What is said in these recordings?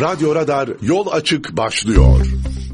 Radyo Radar Yol Açık başlıyor.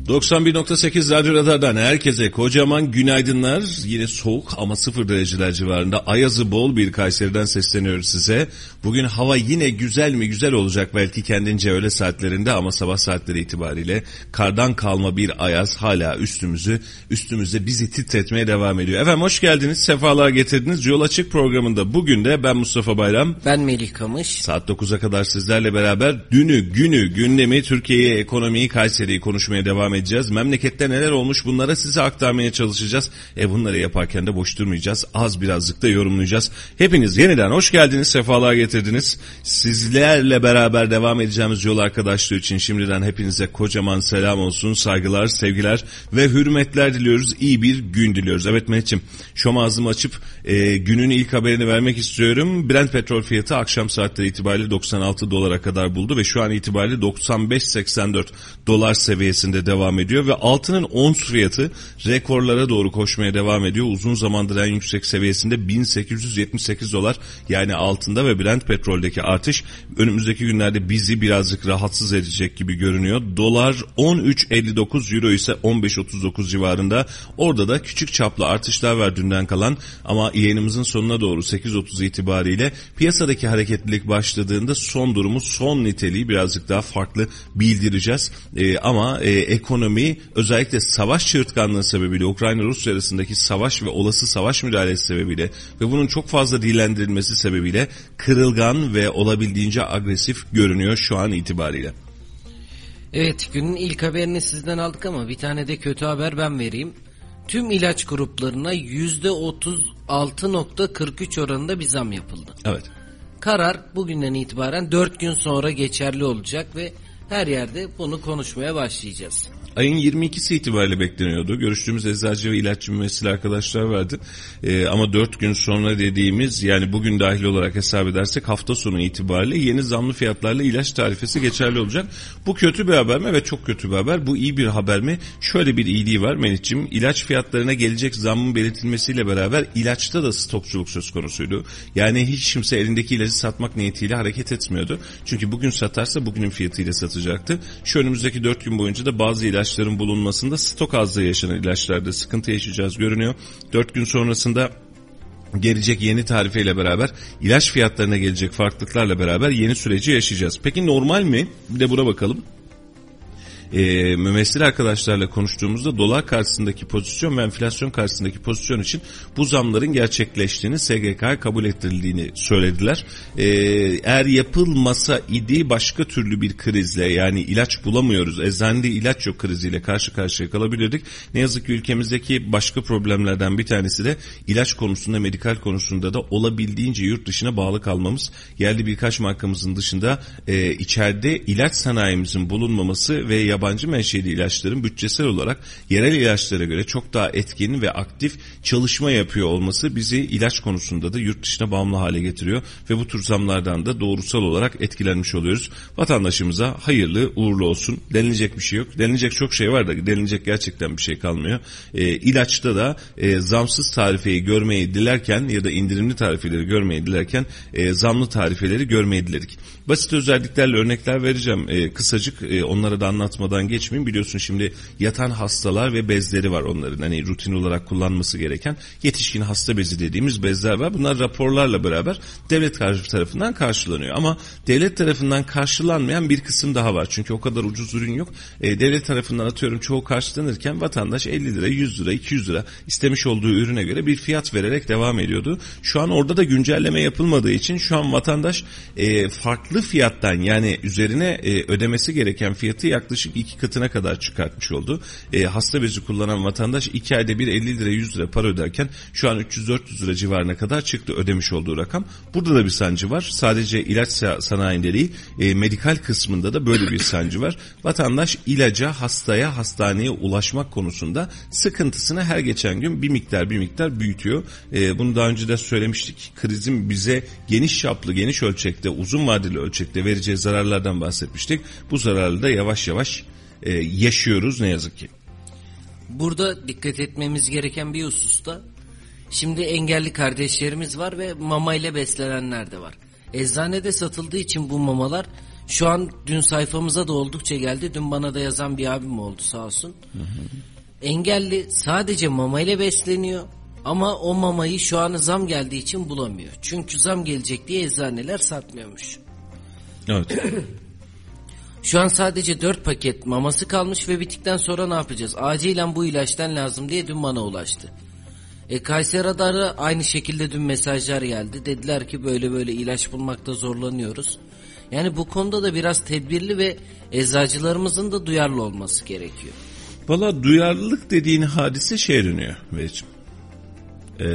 91.8 Radyo Radar'dan herkese kocaman günaydınlar. Yine soğuk ama sıfır dereceler civarında ayazı bol bir Kayseri'den sesleniyoruz size. Bugün hava yine güzel mi güzel olacak belki kendince öğle saatlerinde ama sabah saatleri itibariyle kardan kalma bir ayaz hala üstümüzü üstümüzde bizi titretmeye devam ediyor. Efendim hoş geldiniz, sefalar getirdiniz. Yol Açık programında bugün de ben Mustafa Bayram. Ben Melih Kamış. Saat 9'a kadar sizlerle beraber dünü, günü, gündemi, Türkiye'yi, ekonomiyi, Kayseri'yi konuşmaya devam edeceğiz. Memlekette neler olmuş bunlara size aktarmaya çalışacağız. E bunları yaparken de boş durmayacağız. Az birazcık da yorumlayacağız. Hepiniz yeniden hoş geldiniz, sefalar getirdiniz. Sizlerle beraber devam edeceğimiz yol arkadaşlığı için şimdiden hepinize kocaman selam olsun. Saygılar, sevgiler ve hürmetler diliyoruz. İyi bir gün diliyoruz. Evet Mehmetciğim şom ağzımı açıp e, günün ilk haberini vermek istiyorum. Brent petrol fiyatı akşam saatleri itibariyle 96 dolara kadar buldu ve şu an itibariyle 95.84 dolar seviyesinde devam ediyor ve altının ons fiyatı rekorlara doğru koşmaya devam ediyor. Uzun zamandır en yüksek seviyesinde 1878 dolar yani altında ve Brent petroldeki artış önümüzdeki günlerde bizi birazcık rahatsız edecek gibi görünüyor. Dolar 13.59 euro ise 15.39 civarında. Orada da küçük çaplı artışlar var dünden kalan ama yayınımızın sonuna doğru 8.30 itibariyle piyasadaki hareketlilik başladığında son durumu son niteliği birazcık daha farklı bildireceğiz. Ee, ama e, ekonomi özellikle savaş çığırtkanlığı sebebiyle Ukrayna-Rusya arasındaki savaş ve olası savaş müdahalesi sebebiyle ve bunun çok fazla dillendirilmesi sebebiyle kırılgan ve olabildiğince agresif görünüyor şu an itibariyle. Evet günün ilk haberini sizden aldık ama bir tane de kötü haber ben vereyim. Tüm ilaç gruplarına %36.43 oranında bir zam yapıldı. Evet. Karar bugünden itibaren 4 gün sonra geçerli olacak ve her yerde bunu konuşmaya başlayacağız. Ayın 22'si itibariyle bekleniyordu. Görüştüğümüz eczacı ve ilaççı mümessili arkadaşlar vardı. Ee, ama 4 gün sonra dediğimiz yani bugün dahil olarak hesap edersek hafta sonu itibariyle yeni zamlı fiyatlarla ilaç tarifesi geçerli olacak. Bu kötü bir haber mi? Evet çok kötü bir haber. Bu iyi bir haber mi? Şöyle bir iyiliği var Melih'ciğim. İlaç fiyatlarına gelecek zammın belirtilmesiyle beraber ilaçta da stokçuluk söz konusuydu. Yani hiç kimse elindeki ilacı satmak niyetiyle hareket etmiyordu. Çünkü bugün satarsa bugünün fiyatıyla satacaktı. Şu önümüzdeki 4 gün boyunca da bazı ilaç ilaçların bulunmasında stok azlığı yaşanan ilaçlarda sıkıntı yaşayacağız görünüyor. 4 gün sonrasında gelecek yeni tarifeyle beraber ilaç fiyatlarına gelecek farklılıklarla beraber yeni süreci yaşayacağız. Peki normal mi? Bir de buna bakalım e, mümessil arkadaşlarla konuştuğumuzda dolar karşısındaki pozisyon ve enflasyon karşısındaki pozisyon için bu zamların gerçekleştiğini SGK'ya kabul ettirildiğini söylediler. E, eğer yapılmasa idi başka türlü bir krizle yani ilaç bulamıyoruz, eczanede ilaç yok kriziyle karşı karşıya kalabilirdik. Ne yazık ki ülkemizdeki başka problemlerden bir tanesi de ilaç konusunda, medikal konusunda da olabildiğince yurt dışına bağlı kalmamız. Yerli birkaç markamızın dışında e, içeride ilaç sanayimizin bulunmaması ve yabancı menşeli ilaçların bütçesel olarak yerel ilaçlara göre çok daha etkin ve aktif çalışma yapıyor olması bizi ilaç konusunda da yurt dışına bağımlı hale getiriyor ve bu tür zamlardan da doğrusal olarak etkilenmiş oluyoruz. Vatandaşımıza hayırlı uğurlu olsun. Denilecek bir şey yok. Denilecek çok şey var da denilecek gerçekten bir şey kalmıyor. E, ilaçta da e, zamsız tarifeyi görmeyi dilerken ya da indirimli tarifeleri görmeyi dilerken e, zamlı tarifeleri görmeyi diledik. Basit özelliklerle örnekler vereceğim. E, kısacık e, onlara da anlatmadan geçmeyeyim. Biliyorsun şimdi yatan hastalar ve bezleri var onların. Hani rutin olarak kullanması gereken yetişkin hasta bezi dediğimiz bezler var. Bunlar raporlarla beraber devlet tarafından karşılanıyor. Ama devlet tarafından karşılanmayan bir kısım daha var. Çünkü o kadar ucuz ürün yok. E, devlet tarafından atıyorum çoğu karşılanırken vatandaş 50 lira, 100 lira, 200 lira istemiş olduğu ürüne göre bir fiyat vererek devam ediyordu. Şu an orada da güncelleme yapılmadığı için şu an vatandaş e, farklı farklı fiyattan yani üzerine e, ödemesi gereken fiyatı yaklaşık iki katına kadar çıkartmış oldu. E, hasta bezi kullanan vatandaş iki ayda bir 50 lira 100 lira para öderken şu an 300-400 lira civarına kadar çıktı ödemiş olduğu rakam. Burada da bir sancı var. Sadece ilaç sanayinde değil e, medikal kısmında da böyle bir sancı var. Vatandaş ilaca, hastaya, hastaneye ulaşmak konusunda sıkıntısını her geçen gün bir miktar bir miktar büyütüyor. E, bunu daha önce de söylemiştik. Krizin bize geniş çaplı, geniş ölçekte, uzun vadeli ölçekte vereceği zararlardan bahsetmiştik. Bu zararlı da yavaş yavaş e, yaşıyoruz ne yazık ki. Burada dikkat etmemiz gereken bir hususta şimdi engelli kardeşlerimiz var ve mama ile beslenenler de var. Eczanede satıldığı için bu mamalar Şu an dün sayfamıza da oldukça geldi. Dün bana da yazan bir abim oldu sağ olsun. Engelli sadece mamayla besleniyor. Ama o mamayı şu an zam geldiği için bulamıyor. Çünkü zam gelecek diye eczaneler satmıyormuş. Evet. Şu an sadece 4 paket maması kalmış ve bittikten sonra ne yapacağız? Acilen bu ilaçtan lazım diye dün bana ulaştı. E, Kayseri Radar'a aynı şekilde dün mesajlar geldi. Dediler ki böyle böyle ilaç bulmakta zorlanıyoruz. Yani bu konuda da biraz tedbirli ve eczacılarımızın da duyarlı olması gerekiyor. Valla duyarlılık dediğin hadise şeye dönüyor Beyciğim. Ee,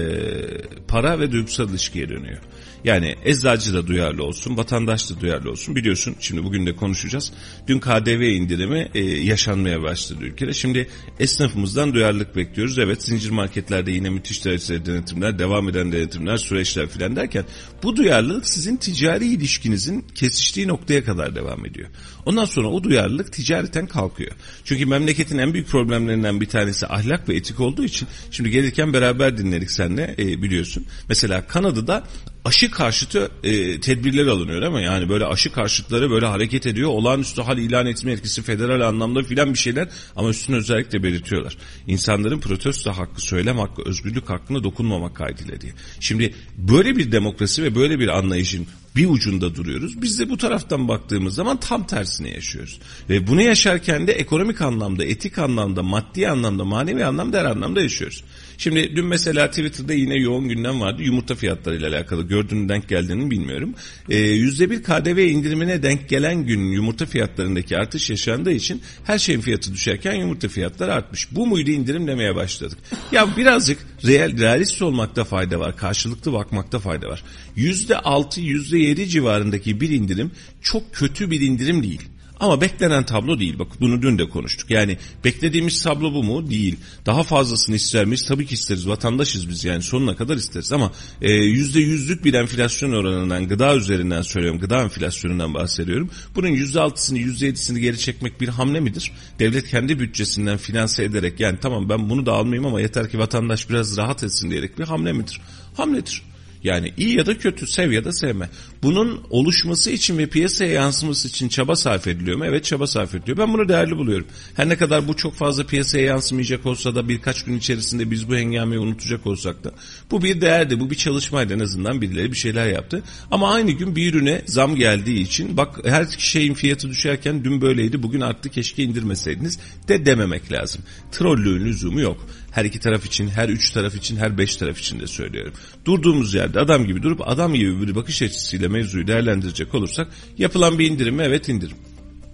para ve duygusal ilişkiye dönüyor. Yani eczacı da duyarlı olsun, vatandaş da duyarlı olsun. Biliyorsun şimdi bugün de konuşacağız. Dün KDV indirimi e, yaşanmaya başladı ülkede. Şimdi esnafımızdan duyarlılık bekliyoruz. Evet zincir marketlerde yine müthiş derecede denetimler, devam eden denetimler, süreçler filan derken bu duyarlılık sizin ticari ilişkinizin kesiştiği noktaya kadar devam ediyor. Ondan sonra o duyarlılık ticareten kalkıyor. Çünkü memleketin en büyük problemlerinden bir tanesi ahlak ve etik olduğu için şimdi gelirken beraber dinledik seninle e, biliyorsun. Mesela Kanada'da aşı karşıtı e, tedbirler alınıyor değil mi? Yani böyle aşı karşıtları böyle hareket ediyor. Olağanüstü hal ilan etme etkisi federal anlamda filan bir şeyler ama üstüne özellikle belirtiyorlar. İnsanların protesto hakkı, söylem hakkı, özgürlük hakkına dokunmamak kaydıyla diye. Şimdi böyle bir demokrasi ve böyle bir anlayışın bir ucunda duruyoruz. Biz de bu taraftan baktığımız zaman tam tersini yaşıyoruz. Ve bunu yaşarken de ekonomik anlamda, etik anlamda, maddi anlamda, manevi anlamda her anlamda yaşıyoruz. Şimdi dün mesela Twitter'da yine yoğun gündem vardı. Yumurta fiyatlarıyla alakalı. Gördüğünü denk geldiğini bilmiyorum. Ee, %1 KDV indirimine denk gelen gün yumurta fiyatlarındaki artış yaşandığı için her şeyin fiyatı düşerken yumurta fiyatları artmış. Bu muydu indirim demeye başladık. Ya birazcık real, realist olmakta fayda var. Karşılıklı bakmakta fayda var. %6, %7 civarındaki bir indirim çok kötü bir indirim değil. Ama beklenen tablo değil. Bak bunu dün de konuştuk. Yani beklediğimiz tablo bu mu? Değil. Daha fazlasını ister miyiz? Tabii ki isteriz. Vatandaşız biz yani sonuna kadar isteriz. Ama e, yüzde yüzlük bir enflasyon oranından gıda üzerinden söylüyorum. Gıda enflasyonundan bahsediyorum. Bunun yüzde altısını yüzde yedisini geri çekmek bir hamle midir? Devlet kendi bütçesinden finanse ederek yani tamam ben bunu da almayayım ama yeter ki vatandaş biraz rahat etsin diyerek bir hamle midir? Hamledir. Yani iyi ya da kötü, sev ya da sevme. Bunun oluşması için ve piyasaya yansıması için çaba sarf ediliyor mu? Evet çaba sarf ediliyor. Ben bunu değerli buluyorum. Her ne kadar bu çok fazla piyasaya yansımayacak olsa da birkaç gün içerisinde biz bu hengameyi unutacak olsak da bu bir değerdi, bu bir çalışmaydı en azından birileri bir şeyler yaptı. Ama aynı gün bir ürüne zam geldiği için bak her şeyin fiyatı düşerken dün böyleydi bugün arttı keşke indirmeseydiniz de dememek lazım. Trollüğün lüzumu yok. Her iki taraf için, her üç taraf için, her beş taraf için de söylüyorum. Durduğumuz yerde adam gibi durup adam gibi bir bakış açısıyla mevzuyu değerlendirecek olursak yapılan bir indirim? Evet indirim.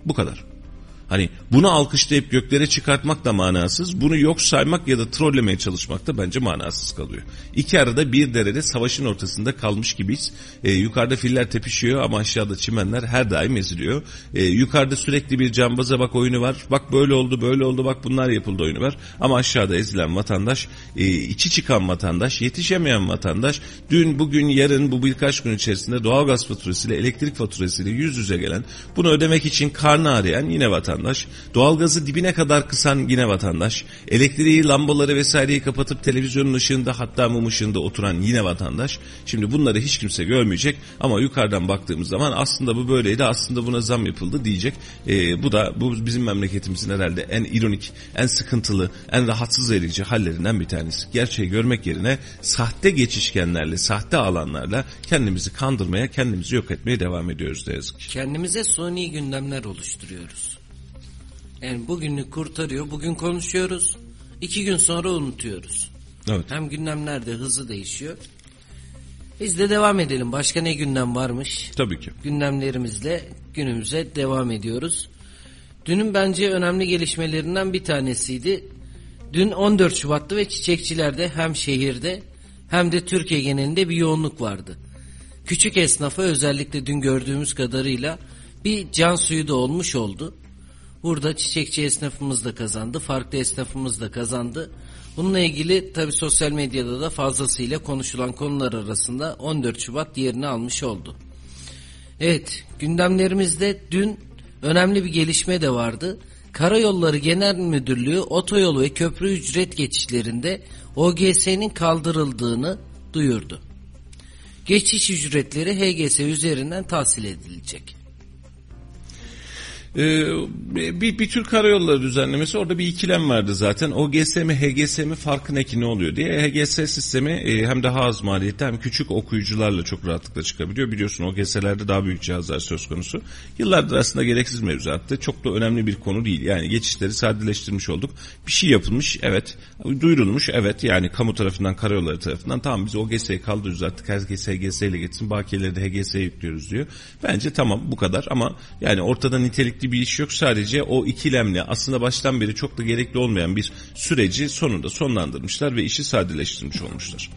Bu kadar. Hani bunu alkışlayıp göklere çıkartmak da manasız. Bunu yok saymak ya da trollemeye çalışmak da bence manasız kalıyor. İki arada bir derede savaşın ortasında kalmış gibiyiz. Ee, yukarıda filler tepişiyor ama aşağıda çimenler her daim eziliyor. Ee, yukarıda sürekli bir cambaza bak oyunu var. Bak böyle oldu böyle oldu bak bunlar yapıldı oyunu var. Ama aşağıda ezilen vatandaş, e, içi çıkan vatandaş, yetişemeyen vatandaş dün bugün yarın bu birkaç gün içerisinde doğalgaz faturasıyla elektrik faturasıyla yüz yüze gelen bunu ödemek için karnı ağrıyan yine vatandaş vatandaş. Doğalgazı dibine kadar kısan yine vatandaş. Elektriği, lambaları vesaireyi kapatıp televizyonun ışığında hatta mum ışığında oturan yine vatandaş. Şimdi bunları hiç kimse görmeyecek ama yukarıdan baktığımız zaman aslında bu böyleydi aslında buna zam yapıldı diyecek. Ee, bu da bu bizim memleketimizin herhalde en ironik, en sıkıntılı, en rahatsız edici hallerinden bir tanesi. Gerçeği görmek yerine sahte geçişkenlerle, sahte alanlarla kendimizi kandırmaya, kendimizi yok etmeye devam ediyoruz ne yazık ki. Kendimize suni gündemler oluşturuyoruz. Yani bugünlük kurtarıyor. Bugün konuşuyoruz. iki gün sonra unutuyoruz. Evet. Hem gündemler de hızlı değişiyor. Biz de devam edelim. Başka ne gündem varmış? Tabii ki. Gündemlerimizle günümüze devam ediyoruz. Dünün bence önemli gelişmelerinden bir tanesiydi. Dün 14 Şubat'tı ve çiçekçilerde hem şehirde hem de Türkiye genelinde bir yoğunluk vardı. Küçük esnafa özellikle dün gördüğümüz kadarıyla bir can suyu da olmuş oldu. Burada çiçekçi esnafımız da kazandı, farklı esnafımız da kazandı. Bununla ilgili tabi sosyal medyada da fazlasıyla konuşulan konular arasında 14 Şubat yerini almış oldu. Evet gündemlerimizde dün önemli bir gelişme de vardı. Karayolları Genel Müdürlüğü otoyolu ve köprü ücret geçişlerinde OGS'nin kaldırıldığını duyurdu. Geçiş ücretleri HGS üzerinden tahsil edilecek. Ee, bir, bir tür karayolları düzenlemesi orada bir ikilem vardı zaten. OGS mi HGS mi farkı ne ki ne oluyor diye. HGS sistemi e, hem daha az maliyette hem küçük okuyucularla çok rahatlıkla çıkabiliyor. Biliyorsun OGS'lerde daha büyük cihazlar söz konusu. Yıllardır aslında gereksiz mevzuattı. Çok da önemli bir konu değil. Yani geçişleri sadeleştirmiş olduk. Bir şey yapılmış evet. Duyurulmuş evet. Yani kamu tarafından karayolları tarafından tamam biz OGS'yi kaldırıyoruz artık herkes HGS ile geçsin. Bakiyeleri de HGS'ye yüklüyoruz diyor. Bence tamam bu kadar ama yani ortada nitelikli bir iş yok. Sadece o ikilemle aslında baştan beri çok da gerekli olmayan bir süreci sonunda sonlandırmışlar ve işi sadeleştirmiş olmuşlar.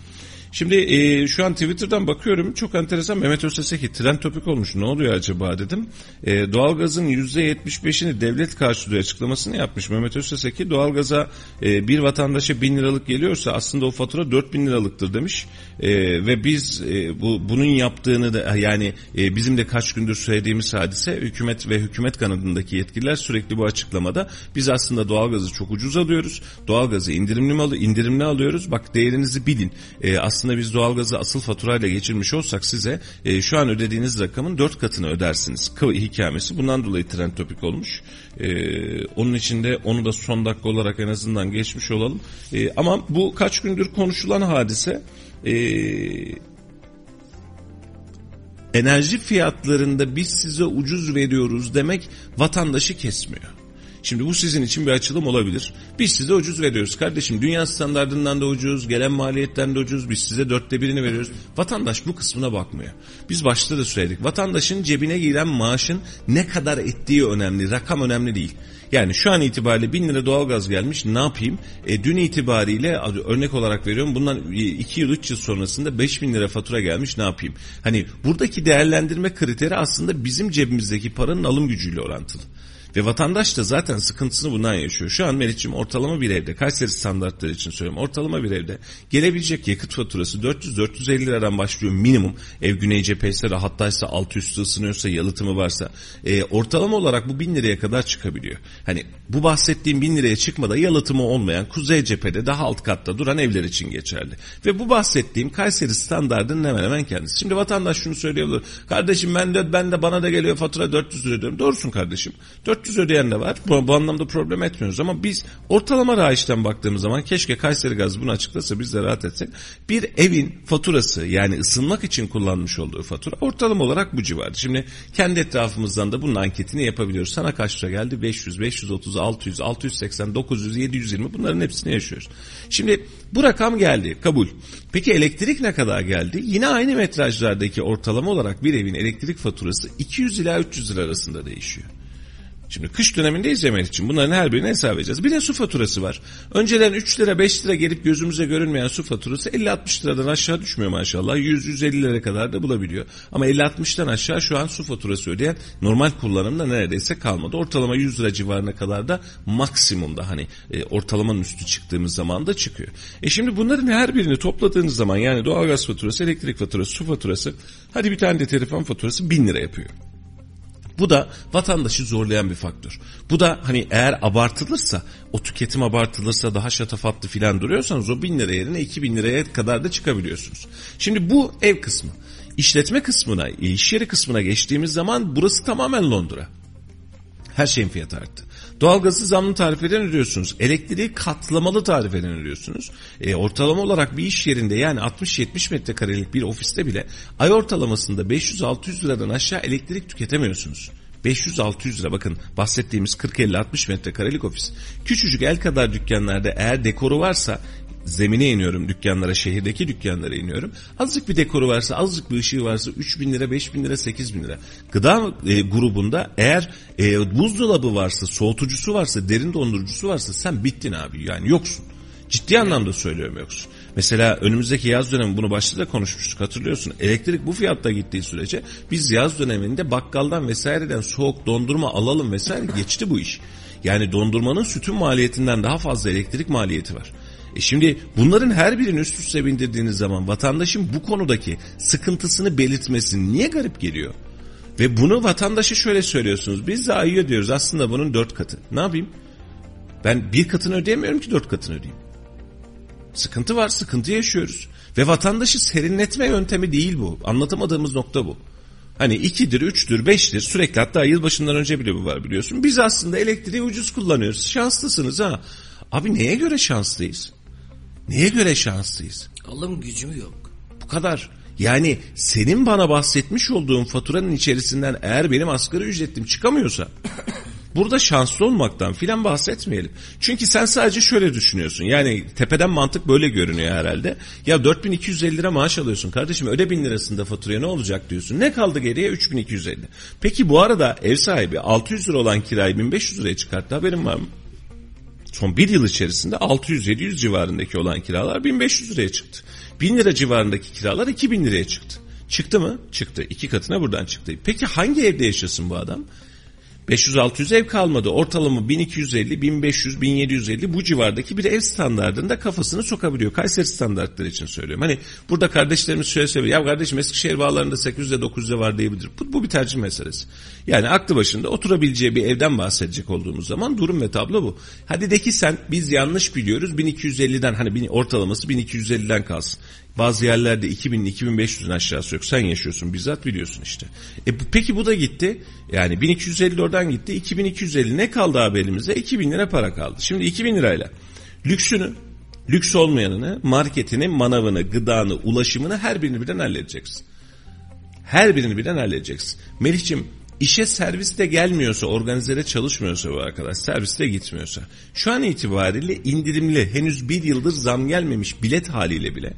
Şimdi e, şu an Twitter'dan bakıyorum çok enteresan Mehmet Özteseki trend topik olmuş ne oluyor acaba dedim. E, doğalgazın %75'ini devlet karşılıyor açıklamasını yapmış Mehmet Özteseki. Doğalgaza e, bir vatandaşa bin liralık geliyorsa aslında o fatura 4000 liralıktır demiş. E, ve biz e, bu bunun yaptığını da yani e, bizim de kaç gündür söylediğimiz hadise hükümet ve hükümet kanadındaki yetkililer sürekli bu açıklamada biz aslında doğalgazı çok ucuz alıyoruz. Doğalgazı indirimli, indirimli alıyoruz. Bak değerinizi bilin. E, aslında aslında biz doğalgazı asıl faturayla geçirmiş olsak size e, şu an ödediğiniz rakamın dört katını ödersiniz. Hikayesi bundan dolayı trend topik olmuş. E, onun için de onu da son dakika olarak en azından geçmiş olalım. E, ama bu kaç gündür konuşulan hadise e, enerji fiyatlarında biz size ucuz veriyoruz demek vatandaşı kesmiyor. Şimdi bu sizin için bir açılım olabilir. Biz size ucuz veriyoruz kardeşim. Dünya standartından da ucuz, gelen maliyetten de ucuz. Biz size dörtte birini veriyoruz. Vatandaş bu kısmına bakmıyor. Biz başta da söyledik. Vatandaşın cebine giren maaşın ne kadar ettiği önemli. Rakam önemli değil. Yani şu an itibariyle bin lira doğalgaz gelmiş ne yapayım? E, dün itibariyle örnek olarak veriyorum bundan iki yıl üç yıl sonrasında beş bin lira fatura gelmiş ne yapayım? Hani buradaki değerlendirme kriteri aslında bizim cebimizdeki paranın alım gücüyle orantılı. Ve vatandaş da zaten sıkıntısını bundan yaşıyor. Şu an Meriç'im ortalama bir evde, Kayseri standartları için söylüyorum. Ortalama bir evde gelebilecek yakıt faturası 400-450 liradan başlıyor minimum. Ev güney cephesi rahattaysa, alt üstü ısınıyorsa, yalıtımı varsa. E, ortalama olarak bu 1000 liraya kadar çıkabiliyor. Hani bu bahsettiğim 1000 liraya çıkmada yalıtımı olmayan kuzey cephede daha alt katta duran evler için geçerli. Ve bu bahsettiğim Kayseri standartının hemen hemen kendisi. Şimdi vatandaş şunu söyleyebilir. Kardeşim ben de, ben de bana da geliyor fatura 400 lira diyorum. Doğrusun kardeşim. 400 400 ödeyen de var. Bu, bu anlamda problem etmiyoruz ama biz ortalama rayişten baktığımız zaman keşke Kayseri Gaz bunu açıklasa biz de rahat etsek. Bir evin faturası yani ısınmak için kullanmış olduğu fatura ortalama olarak bu civarda. Şimdi kendi etrafımızdan da bunun anketini yapabiliyoruz. Sana kaç lira geldi? 500, 530, 600, 680, 900, 720 bunların hepsini yaşıyoruz. Şimdi bu rakam geldi kabul. Peki elektrik ne kadar geldi? Yine aynı metrajlardaki ortalama olarak bir evin elektrik faturası 200 ila 300 lira arasında değişiyor. Şimdi kış dönemindeyiz yemek için. Bunların her birini hesap edeceğiz. Bir de su faturası var. Önceden 3 lira 5 lira gelip gözümüze görünmeyen su faturası 50-60 liradan aşağı düşmüyor maşallah. 100-150 lira kadar da bulabiliyor. Ama 50-60'tan aşağı şu an su faturası ödeyen normal kullanımda neredeyse kalmadı. Ortalama 100 lira civarına kadar da maksimumda hani e, ortalamanın üstü çıktığımız zaman da çıkıyor. E şimdi bunların her birini topladığınız zaman yani doğalgaz faturası, elektrik faturası, su faturası hadi bir tane de telefon faturası 1000 lira yapıyor. Bu da vatandaşı zorlayan bir faktör. Bu da hani eğer abartılırsa, o tüketim abartılırsa daha şatafatlı filan duruyorsanız o bin lira yerine iki bin liraya kadar da çıkabiliyorsunuz. Şimdi bu ev kısmı. İşletme kısmına, iş yeri kısmına geçtiğimiz zaman burası tamamen Londra. Her şeyin fiyatı arttı. Doğalgazı zamlı tarifeden ödüyorsunuz. Elektriği katlamalı tarifeden ödüyorsunuz. E, ortalama olarak bir iş yerinde yani 60-70 metrekarelik bir ofiste bile ay ortalamasında 500-600 liradan aşağı elektrik tüketemiyorsunuz. 500-600 lira bakın bahsettiğimiz 40-50-60 metrekarelik ofis. Küçücük el kadar dükkanlarda eğer dekoru varsa zemine iniyorum dükkanlara, şehirdeki dükkanlara iniyorum. Azıcık bir dekoru varsa, azıcık bir ışığı varsa 3 bin lira, 5 bin lira, 8 bin lira. Gıda e, grubunda eğer e, buzdolabı varsa, soğutucusu varsa, derin dondurucusu varsa sen bittin abi yani yoksun. Ciddi anlamda söylüyorum yoksun. Mesela önümüzdeki yaz dönemi bunu başta da konuşmuştuk hatırlıyorsun. Elektrik bu fiyatta gittiği sürece biz yaz döneminde bakkaldan vesaireden soğuk dondurma alalım vesaire geçti bu iş. Yani dondurmanın sütün maliyetinden daha fazla elektrik maliyeti var. E şimdi bunların her birini üst üste bindirdiğiniz zaman vatandaşın bu konudaki sıkıntısını belirtmesi niye garip geliyor? Ve bunu vatandaşa şöyle söylüyorsunuz. Biz de ayı ödüyoruz aslında bunun dört katı. Ne yapayım? Ben bir katını ödeyemiyorum ki dört katını ödeyeyim. Sıkıntı var, sıkıntı yaşıyoruz. Ve vatandaşı serinletme yöntemi değil bu. Anlatamadığımız nokta bu. Hani ikidir, üçtür, beştir sürekli hatta yılbaşından önce bile bu var biliyorsun. Biz aslında elektriği ucuz kullanıyoruz. Şanslısınız ha. Abi neye göre şanslıyız? Neye göre şanslıyız? Alım gücüm yok. Bu kadar. Yani senin bana bahsetmiş olduğun faturanın içerisinden eğer benim asgari ücretim çıkamıyorsa burada şanslı olmaktan filan bahsetmeyelim. Çünkü sen sadece şöyle düşünüyorsun. Yani tepeden mantık böyle görünüyor herhalde. Ya 4250 lira maaş alıyorsun kardeşim öde bin lirasında faturaya ne olacak diyorsun. Ne kaldı geriye 3250. Peki bu arada ev sahibi 600 lira olan kirayı 1500 liraya çıkarttı haberin var mı? Son bir yıl içerisinde 600-700 civarındaki olan kiralar 1500 liraya çıktı. 1000 lira civarındaki kiralar 2000 liraya çıktı. Çıktı mı? Çıktı. İki katına buradan çıktı. Peki hangi evde yaşasın bu adam? 500-600 ev kalmadı. Ortalama 1250, 1500, 1750 bu civardaki bir ev standartında kafasını sokabiliyor. Kayseri standartları için söylüyorum. Hani burada kardeşlerimiz şöyle söylüyor. Ya kardeşim Eskişehir bağlarında 800'de 900'de var diyebilir. Bu, bu bir tercih meselesi. Yani aklı başında oturabileceği bir evden bahsedecek olduğumuz zaman durum ve tablo bu. Hadi de ki sen biz yanlış biliyoruz 1250'den hani ortalaması 1250'den kalsın. Bazı yerlerde 2000 2500'ün aşağısı yok. Sen yaşıyorsun bizzat biliyorsun işte. E peki bu da gitti. Yani 1250 oradan gitti. 2250 ne kaldı abi elimizde? 2000 lira para kaldı. Şimdi 2000 lirayla lüksünü, lüks olmayanını, marketini, manavını, gıdanı, ulaşımını her birini birden halledeceksin. Her birini birden halledeceksin. Melih'ciğim işe serviste gelmiyorsa, organizere çalışmıyorsa bu arkadaş, serviste gitmiyorsa, şu an itibariyle indirimli, henüz bir yıldır zam gelmemiş bilet haliyle bile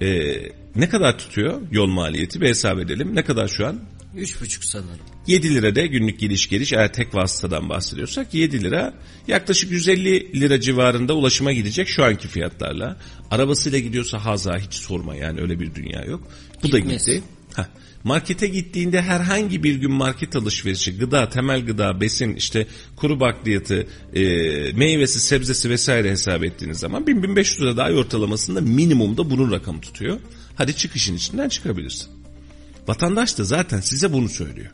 e, ne kadar tutuyor yol maliyeti bir hesap edelim. Ne kadar şu an? 3,5 sanırım. 7 lira da günlük geliş geliş eğer tek vasıtadan bahsediyorsak 7 lira yaklaşık 150 lira civarında ulaşıma gidecek şu anki fiyatlarla. Arabasıyla gidiyorsa haza hiç sorma yani öyle bir dünya yok. Bu Gitmez. da gitti. Heh. Markete gittiğinde herhangi bir gün market alışverişi, gıda, temel gıda, besin, işte kuru bakliyatı, e, meyvesi, sebzesi vesaire hesap ettiğiniz zaman 1000-1500 lira daha ortalamasında minimumda bunun rakamı tutuyor. Hadi çıkışın içinden çıkabilirsin. Vatandaş da zaten size bunu söylüyor.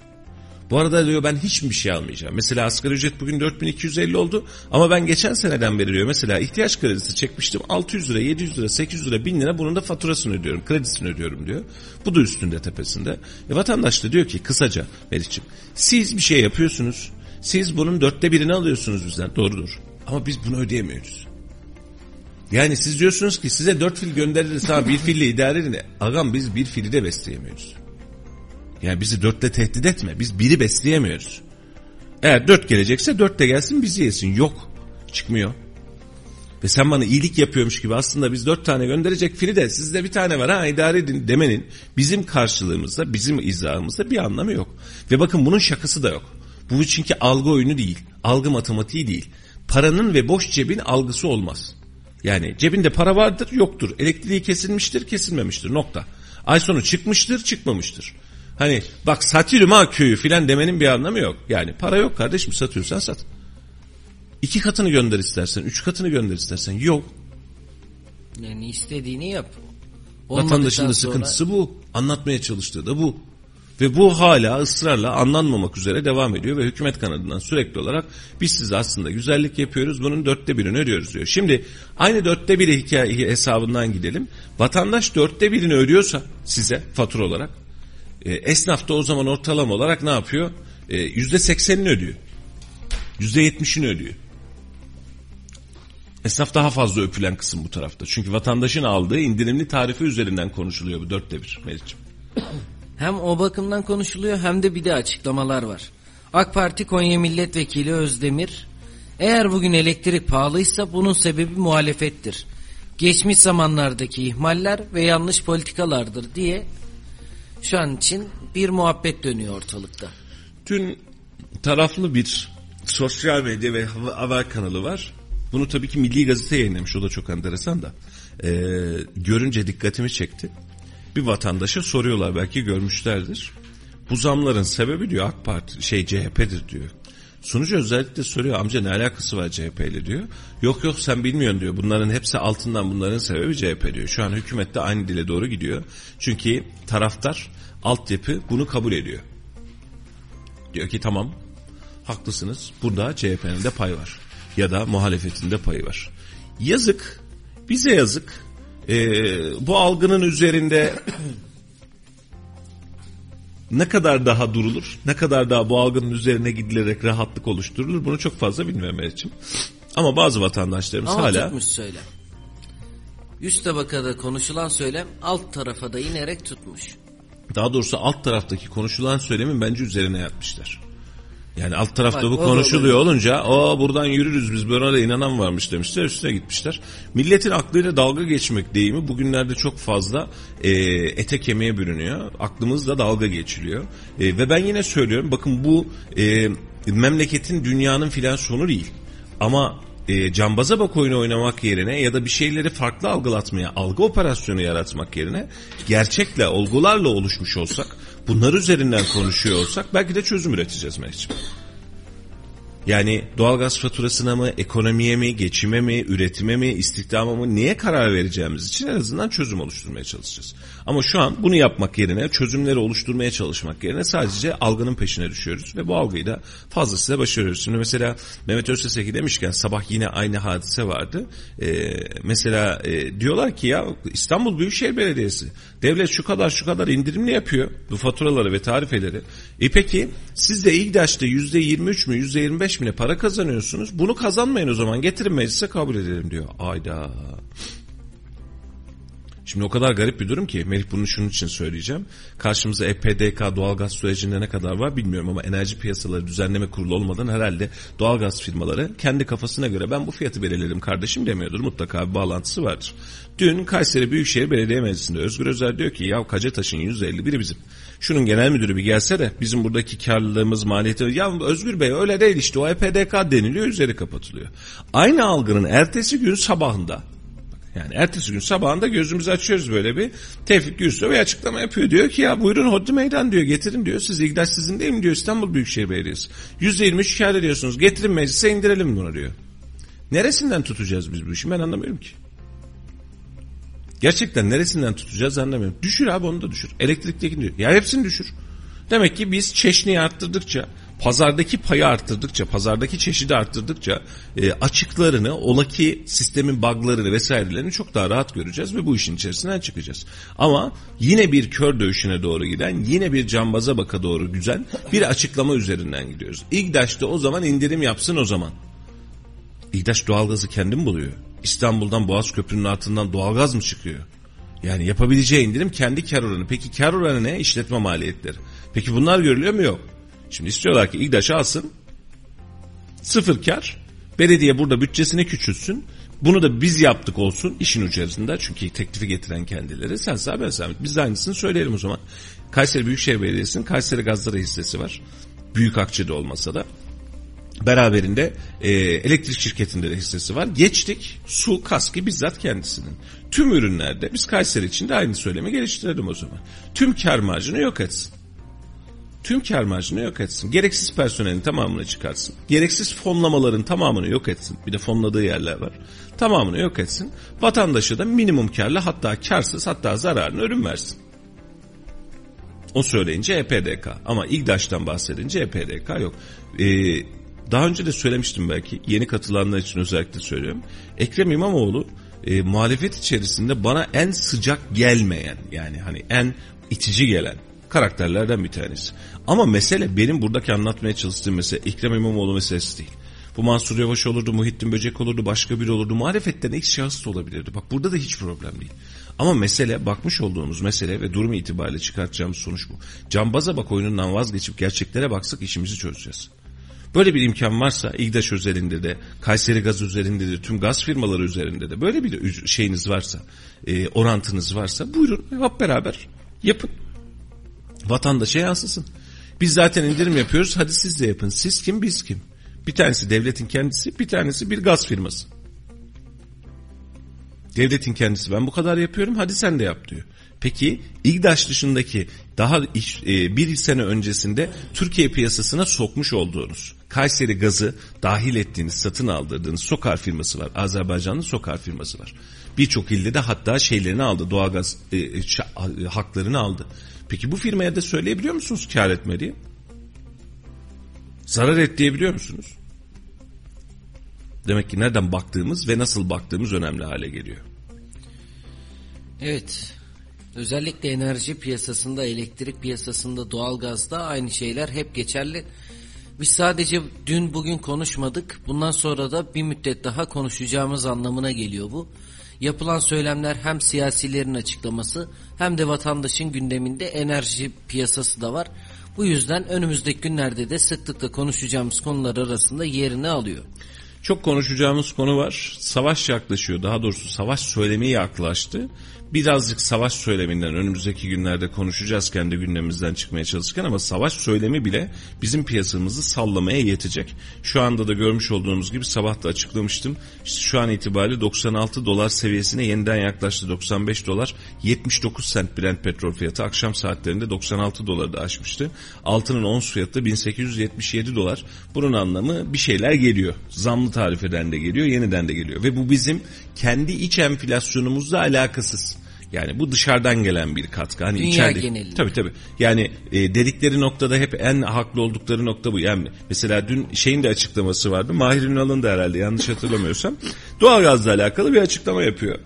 Bu arada diyor ben hiçbir şey almayacağım. Mesela asgari ücret bugün 4250 oldu ama ben geçen seneden beri diyor mesela ihtiyaç kredisi çekmiştim 600 lira 700 lira 800 lira 1000 lira bunun da faturasını ödüyorum kredisini ödüyorum diyor. Bu da üstünde tepesinde. E vatandaş da diyor ki kısaca Meriç'im siz bir şey yapıyorsunuz siz bunun dörtte birini alıyorsunuz bizden doğrudur ama biz bunu ödeyemiyoruz. Yani siz diyorsunuz ki size dört fil göndeririz ha bir fille idare edin. Agam biz bir fili de besleyemiyoruz. Yani bizi dörtte tehdit etme. Biz biri besleyemiyoruz. Eğer dört gelecekse dört de gelsin bizi yesin. Yok. Çıkmıyor. Ve sen bana iyilik yapıyormuş gibi aslında biz dört tane gönderecek fili de sizde bir tane var ha idare edin demenin bizim karşılığımızda bizim izahımızda bir anlamı yok. Ve bakın bunun şakası da yok. Bu çünkü algı oyunu değil. Algı matematiği değil. Paranın ve boş cebin algısı olmaz. Yani cebinde para vardır yoktur. Elektriği kesilmiştir kesilmemiştir nokta. Ay sonu çıkmıştır çıkmamıştır. Hani bak satırım ha köyü filan demenin bir anlamı yok. Yani para yok kardeşim satıyorsan sat. İki katını gönder istersen, üç katını gönder istersen. Yok. Yani istediğini yap. Vatandaşın da sıkıntısı bu. Anlatmaya çalıştığı da bu. Ve bu hala ısrarla anlanmamak üzere devam ediyor ve hükümet kanadından sürekli olarak biz size aslında güzellik yapıyoruz bunun dörtte birini ödüyoruz diyor. Şimdi aynı dörtte biri hesabından gidelim. Vatandaş dörtte birini ödüyorsa size fatura olarak e, esnaf da o zaman ortalama olarak ne yapıyor? E, yüzde seksenini ödüyor. Yüzde yetmişini ödüyor. Esnaf daha fazla öpülen kısım bu tarafta. Çünkü vatandaşın aldığı indirimli tarifi üzerinden konuşuluyor bu dörtte bir Meriç'im. Hem o bakımdan konuşuluyor hem de bir de açıklamalar var. AK Parti Konya Milletvekili Özdemir, eğer bugün elektrik pahalıysa bunun sebebi muhalefettir. Geçmiş zamanlardaki ihmaller ve yanlış politikalardır diye şu an için bir muhabbet dönüyor ortalıkta. Dün taraflı bir sosyal medya ve haber kanalı var. Bunu tabii ki Milli Gazete yayınlamış. O da çok enteresan da. Ee, görünce dikkatimi çekti. Bir vatandaşa soruyorlar belki görmüşlerdir. Bu zamların sebebi diyor AK Parti şey CHP'dir diyor. Sunucu özellikle soruyor amca ne alakası var CHP ile diyor. Yok yok sen bilmiyorsun diyor. Bunların hepsi altından bunların sebebi CHP diyor. Şu an hükümette aynı dile doğru gidiyor. Çünkü taraftar altyapı bunu kabul ediyor. Diyor ki tamam haklısınız burada CHP'nin de pay var. Ya da muhalefetin de payı var. Yazık bize yazık. Ee, bu algının üzerinde ne kadar daha durulur, ne kadar daha bu algının üzerine gidilerek rahatlık oluşturulur bunu çok fazla bilmiyorum için. Ama bazı vatandaşlarımız Ama hala tutmuş söylem. Üst tabakada konuşulan söylem alt tarafa da inerek tutmuş. daha doğrusu alt taraftaki konuşulan söylemin bence üzerine yapmışlar. Yani alt tarafta Bak, bu konuşuluyor olunca o buradan yürürüz biz böyle de inanan varmış demişler üstüne gitmişler. Milletin aklıyla dalga geçmek deyimi bugünlerde çok fazla e, ete kemiğe bürünüyor. Aklımızla dalga geçiliyor. E, ve ben yine söylüyorum bakın bu e, memleketin dünyanın filan sonu değil. Ama e, cambaza bak oyunu oynamak yerine ya da bir şeyleri farklı algılatmaya, algı operasyonu yaratmak yerine gerçekle, olgularla oluşmuş olsak, bunlar üzerinden konuşuyor olsak belki de çözüm üreteceğiz Mehmetciğim. Yani doğalgaz faturasına mı, ekonomiye mi, geçime mi, üretime mi, istihdama mı neye karar vereceğimiz için en azından çözüm oluşturmaya çalışacağız. Ama şu an bunu yapmak yerine, çözümleri oluşturmaya çalışmak yerine sadece algının peşine düşüyoruz ve bu algıyı da fazlasıyla başarıyoruz. Şimdi mesela Mehmet Özteseki demişken sabah yine aynı hadise vardı. Ee, mesela e, diyorlar ki ya İstanbul Büyükşehir Belediyesi devlet şu kadar şu kadar indirimli yapıyor bu faturaları ve tarifeleri. E peki siz de İGDAŞ'ta %23 mü %25 mi ne para kazanıyorsunuz? Bunu kazanmayın o zaman getirin meclise kabul edelim diyor. Ayda. Şimdi o kadar garip bir durum ki Melih bunu şunun için söyleyeceğim. Karşımıza EPDK doğalgaz sürecinde ne kadar var bilmiyorum ama enerji piyasaları düzenleme kurulu olmadan herhalde doğalgaz firmaları kendi kafasına göre ben bu fiyatı belirlerim kardeşim demiyordur. Mutlaka bir bağlantısı vardır. Dün Kayseri Büyükşehir Belediye Meclisi'nde Özgür Özel diyor ki ya Kacataş'ın %51'i bizim. Şunun genel müdürü bir gelse de bizim buradaki karlılığımız maliyeti ya Özgür Bey öyle değil işte o EPDK deniliyor üzeri kapatılıyor. Aynı algının ertesi gün sabahında yani ertesi gün sabahında gözümüzü açıyoruz böyle bir. Tevfik Gürsoy açıklama yapıyor. Diyor ki ya buyurun hodri meydan diyor getirin diyor. Siz İGDAŞ sizin değil mi diyor İstanbul Büyükşehir Belediyesi. %23 şikayet ediyorsunuz getirin meclise indirelim bunu diyor. Neresinden tutacağız biz bu işi ben anlamıyorum ki. Gerçekten neresinden tutacağız anlamıyorum. Düşür abi onu da düşür. Elektrikteki diyor. Ya hepsini düşür. Demek ki biz çeşniyi arttırdıkça, pazardaki payı arttırdıkça, pazardaki çeşidi arttırdıkça e, açıklarını, ola ki sistemin buglarını vesairelerini çok daha rahat göreceğiz ve bu işin içerisinden çıkacağız. Ama yine bir kör dövüşüne doğru giden, yine bir cambaza baka doğru güzel bir açıklama üzerinden gidiyoruz. İGDAŞ'ta o zaman indirim yapsın o zaman. İGDAŞ doğalgazı kendi mi buluyor? İstanbul'dan Boğaz Köprü'nün altından doğalgaz mı çıkıyor? Yani yapabileceği indirim kendi kar oranı. Peki kar oranı ne? İşletme maliyetleri. Peki bunlar görülüyor mu? Yok. Şimdi istiyorlar ki İGDAŞ alsın. Sıfır kar. Belediye burada bütçesini küçülsün. Bunu da biz yaptık olsun işin içerisinde. Çünkü teklifi getiren kendileri. Sen sağ ben sağ. Biz de aynısını söyleyelim o zaman. Kayseri Büyükşehir Belediyesi'nin Kayseri Gazları hissesi var. Büyük akçede olmasa da beraberinde e, elektrik şirketinde de hissesi var. Geçtik su kaski bizzat kendisinin. Tüm ürünlerde biz Kayseri için de aynı söylemi geliştirelim o zaman. Tüm kar marjını yok etsin. Tüm kar marjını yok etsin. Gereksiz personelin tamamını çıkarsın. Gereksiz fonlamaların tamamını yok etsin. Bir de fonladığı yerler var. Tamamını yok etsin. Vatandaşı da minimum karla hatta karsız hatta zararını ürün versin. O söyleyince EPDK ama İGDAŞ'tan bahsedince EPDK yok. Ee, daha önce de söylemiştim belki yeni katılanlar için özellikle söylüyorum. Ekrem İmamoğlu e, muhalefet içerisinde bana en sıcak gelmeyen yani hani en itici gelen karakterlerden bir tanesi. Ama mesele benim buradaki anlatmaya çalıştığım mesele Ekrem İmamoğlu meselesi değil. Bu Mansur Yavaş olurdu, Muhittin Böcek olurdu, başka biri olurdu. Muhalefetten X şahıs da olabilirdi. Bak burada da hiç problem değil. Ama mesele, bakmış olduğumuz mesele ve durum itibariyle çıkartacağımız sonuç bu. Cambaza bak oyunundan vazgeçip gerçeklere baksak işimizi çözeceğiz. Böyle bir imkan varsa İGDAŞ üzerinde de, Kayseri Gaz üzerinde de, tüm gaz firmaları üzerinde de böyle bir şeyiniz varsa, e, orantınız varsa buyurun hep beraber yapın. Vatandaşa yansısın. Biz zaten indirim yapıyoruz hadi siz de yapın. Siz kim biz kim? Bir tanesi devletin kendisi bir tanesi bir gaz firması. Devletin kendisi ben bu kadar yapıyorum hadi sen de yap diyor. Peki İGDAŞ dışındaki daha iş, e, bir sene öncesinde Türkiye piyasasına sokmuş olduğunuz Kayseri gazı dahil ettiğiniz satın aldırdığınız Sokar firması var. Azerbaycan'ın Sokar firması var. Birçok ilde de hatta şeylerini aldı doğalgaz e, e, haklarını aldı. Peki bu firmaya da söyleyebiliyor musunuz kar etme diye? Zarar et diyebiliyor musunuz? Demek ki nereden baktığımız ve nasıl baktığımız önemli hale geliyor. Evet. Özellikle enerji piyasasında, elektrik piyasasında, doğalgazda aynı şeyler hep geçerli. Biz sadece dün bugün konuşmadık. Bundan sonra da bir müddet daha konuşacağımız anlamına geliyor bu. Yapılan söylemler hem siyasilerin açıklaması hem de vatandaşın gündeminde enerji piyasası da var. Bu yüzden önümüzdeki günlerde de sıklıkla konuşacağımız konular arasında yerini alıyor. Çok konuşacağımız konu var. Savaş yaklaşıyor. Daha doğrusu savaş söylemi yaklaştı. Birazcık savaş söyleminden önümüzdeki günlerde konuşacağız kendi gündemimizden çıkmaya çalışırken ama savaş söylemi bile bizim piyasamızı sallamaya yetecek. Şu anda da görmüş olduğunuz gibi sabah da açıklamıştım. İşte şu an itibariyle 96 dolar seviyesine yeniden yaklaştı. 95 dolar 79 sent Brent petrol fiyatı akşam saatlerinde 96 doları da aşmıştı. Altının ons fiyatı 1877 dolar. Bunun anlamı bir şeyler geliyor. Zamlı tarifeden de geliyor, yeniden de geliyor. Ve bu bizim kendi iç enflasyonumuzla alakasız. Yani bu dışarıdan gelen bir katkı. Hani Dünya içeride, genelinde. Tabii tabii. Yani e, dedikleri noktada hep en haklı oldukları nokta bu. Yani mesela dün şeyin de açıklaması vardı. Mahir Ünal'ın da herhalde yanlış hatırlamıyorsam. Doğalgazla alakalı bir açıklama yapıyor.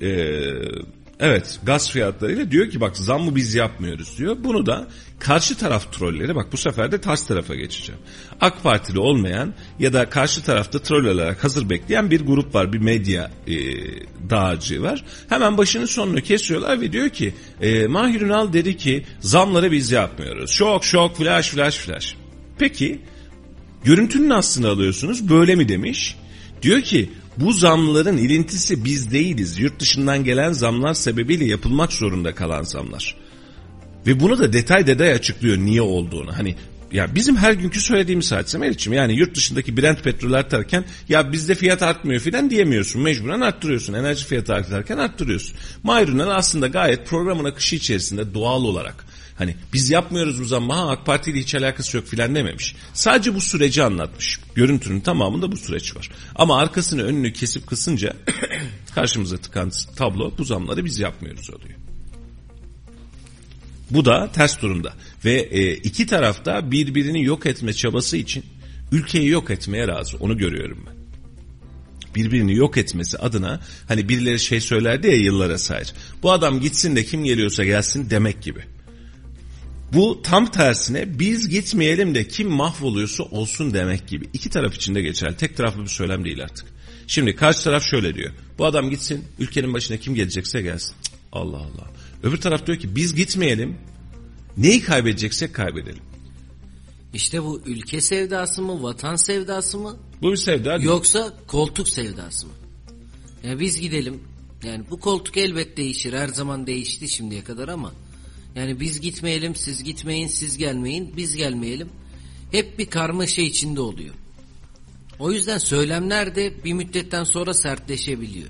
Eee Evet gaz fiyatlarıyla diyor ki bak zammı biz yapmıyoruz diyor. Bunu da karşı taraf trolleri bak bu sefer de ters tarafa geçeceğim. AK Partili olmayan ya da karşı tarafta troll olarak hazır bekleyen bir grup var bir medya e, dağcı var. Hemen başının sonunu kesiyorlar ve diyor ki e, Mahir Ünal dedi ki zamları biz yapmıyoruz. Şok şok flash flash flash. Peki görüntünün aslını alıyorsunuz böyle mi demiş? Diyor ki bu zamların ilintisi biz değiliz. Yurt dışından gelen zamlar sebebiyle yapılmak zorunda kalan zamlar. Ve bunu da detay detay açıklıyor niye olduğunu. Hani ya bizim her günkü söylediğimiz hadise Meriç'im. Yani yurt dışındaki Brent petrol artarken ya bizde fiyat artmıyor filan diyemiyorsun. Mecburen arttırıyorsun. Enerji fiyatı artarken arttırıyorsun. Mayrunel aslında gayet programın akışı içerisinde doğal olarak Hani biz yapmıyoruz bu zaman ha AK Parti ile hiç alakası yok filan dememiş. Sadece bu süreci anlatmış. Görüntünün tamamında bu süreç var. Ama arkasını önünü kesip kısınca karşımıza tıkan tablo bu zamları biz yapmıyoruz oluyor. Bu da ters durumda ve e, iki tarafta birbirini yok etme çabası için ülkeyi yok etmeye razı. Onu görüyorum ben birbirini yok etmesi adına hani birileri şey söylerdi ya yıllara sayır. Bu adam gitsin de kim geliyorsa gelsin demek gibi. Bu tam tersine biz gitmeyelim de kim mahvoluyorsa olsun demek gibi. İki taraf için de geçerli. Tek taraflı bir söylem değil artık. Şimdi karşı taraf şöyle diyor. Bu adam gitsin ülkenin başına kim gelecekse gelsin. Cık, Allah Allah. Öbür taraf diyor ki biz gitmeyelim. Neyi kaybedeceksek kaybedelim. İşte bu ülke sevdası mı, vatan sevdası mı? Bu bir sevda değil. Yoksa koltuk sevdası mı? Ya biz gidelim. Yani bu koltuk elbet değişir. Her zaman değişti şimdiye kadar ama yani biz gitmeyelim, siz gitmeyin, siz gelmeyin, biz gelmeyelim. Hep bir karmaşa içinde oluyor. O yüzden söylemler de bir müddetten sonra sertleşebiliyor.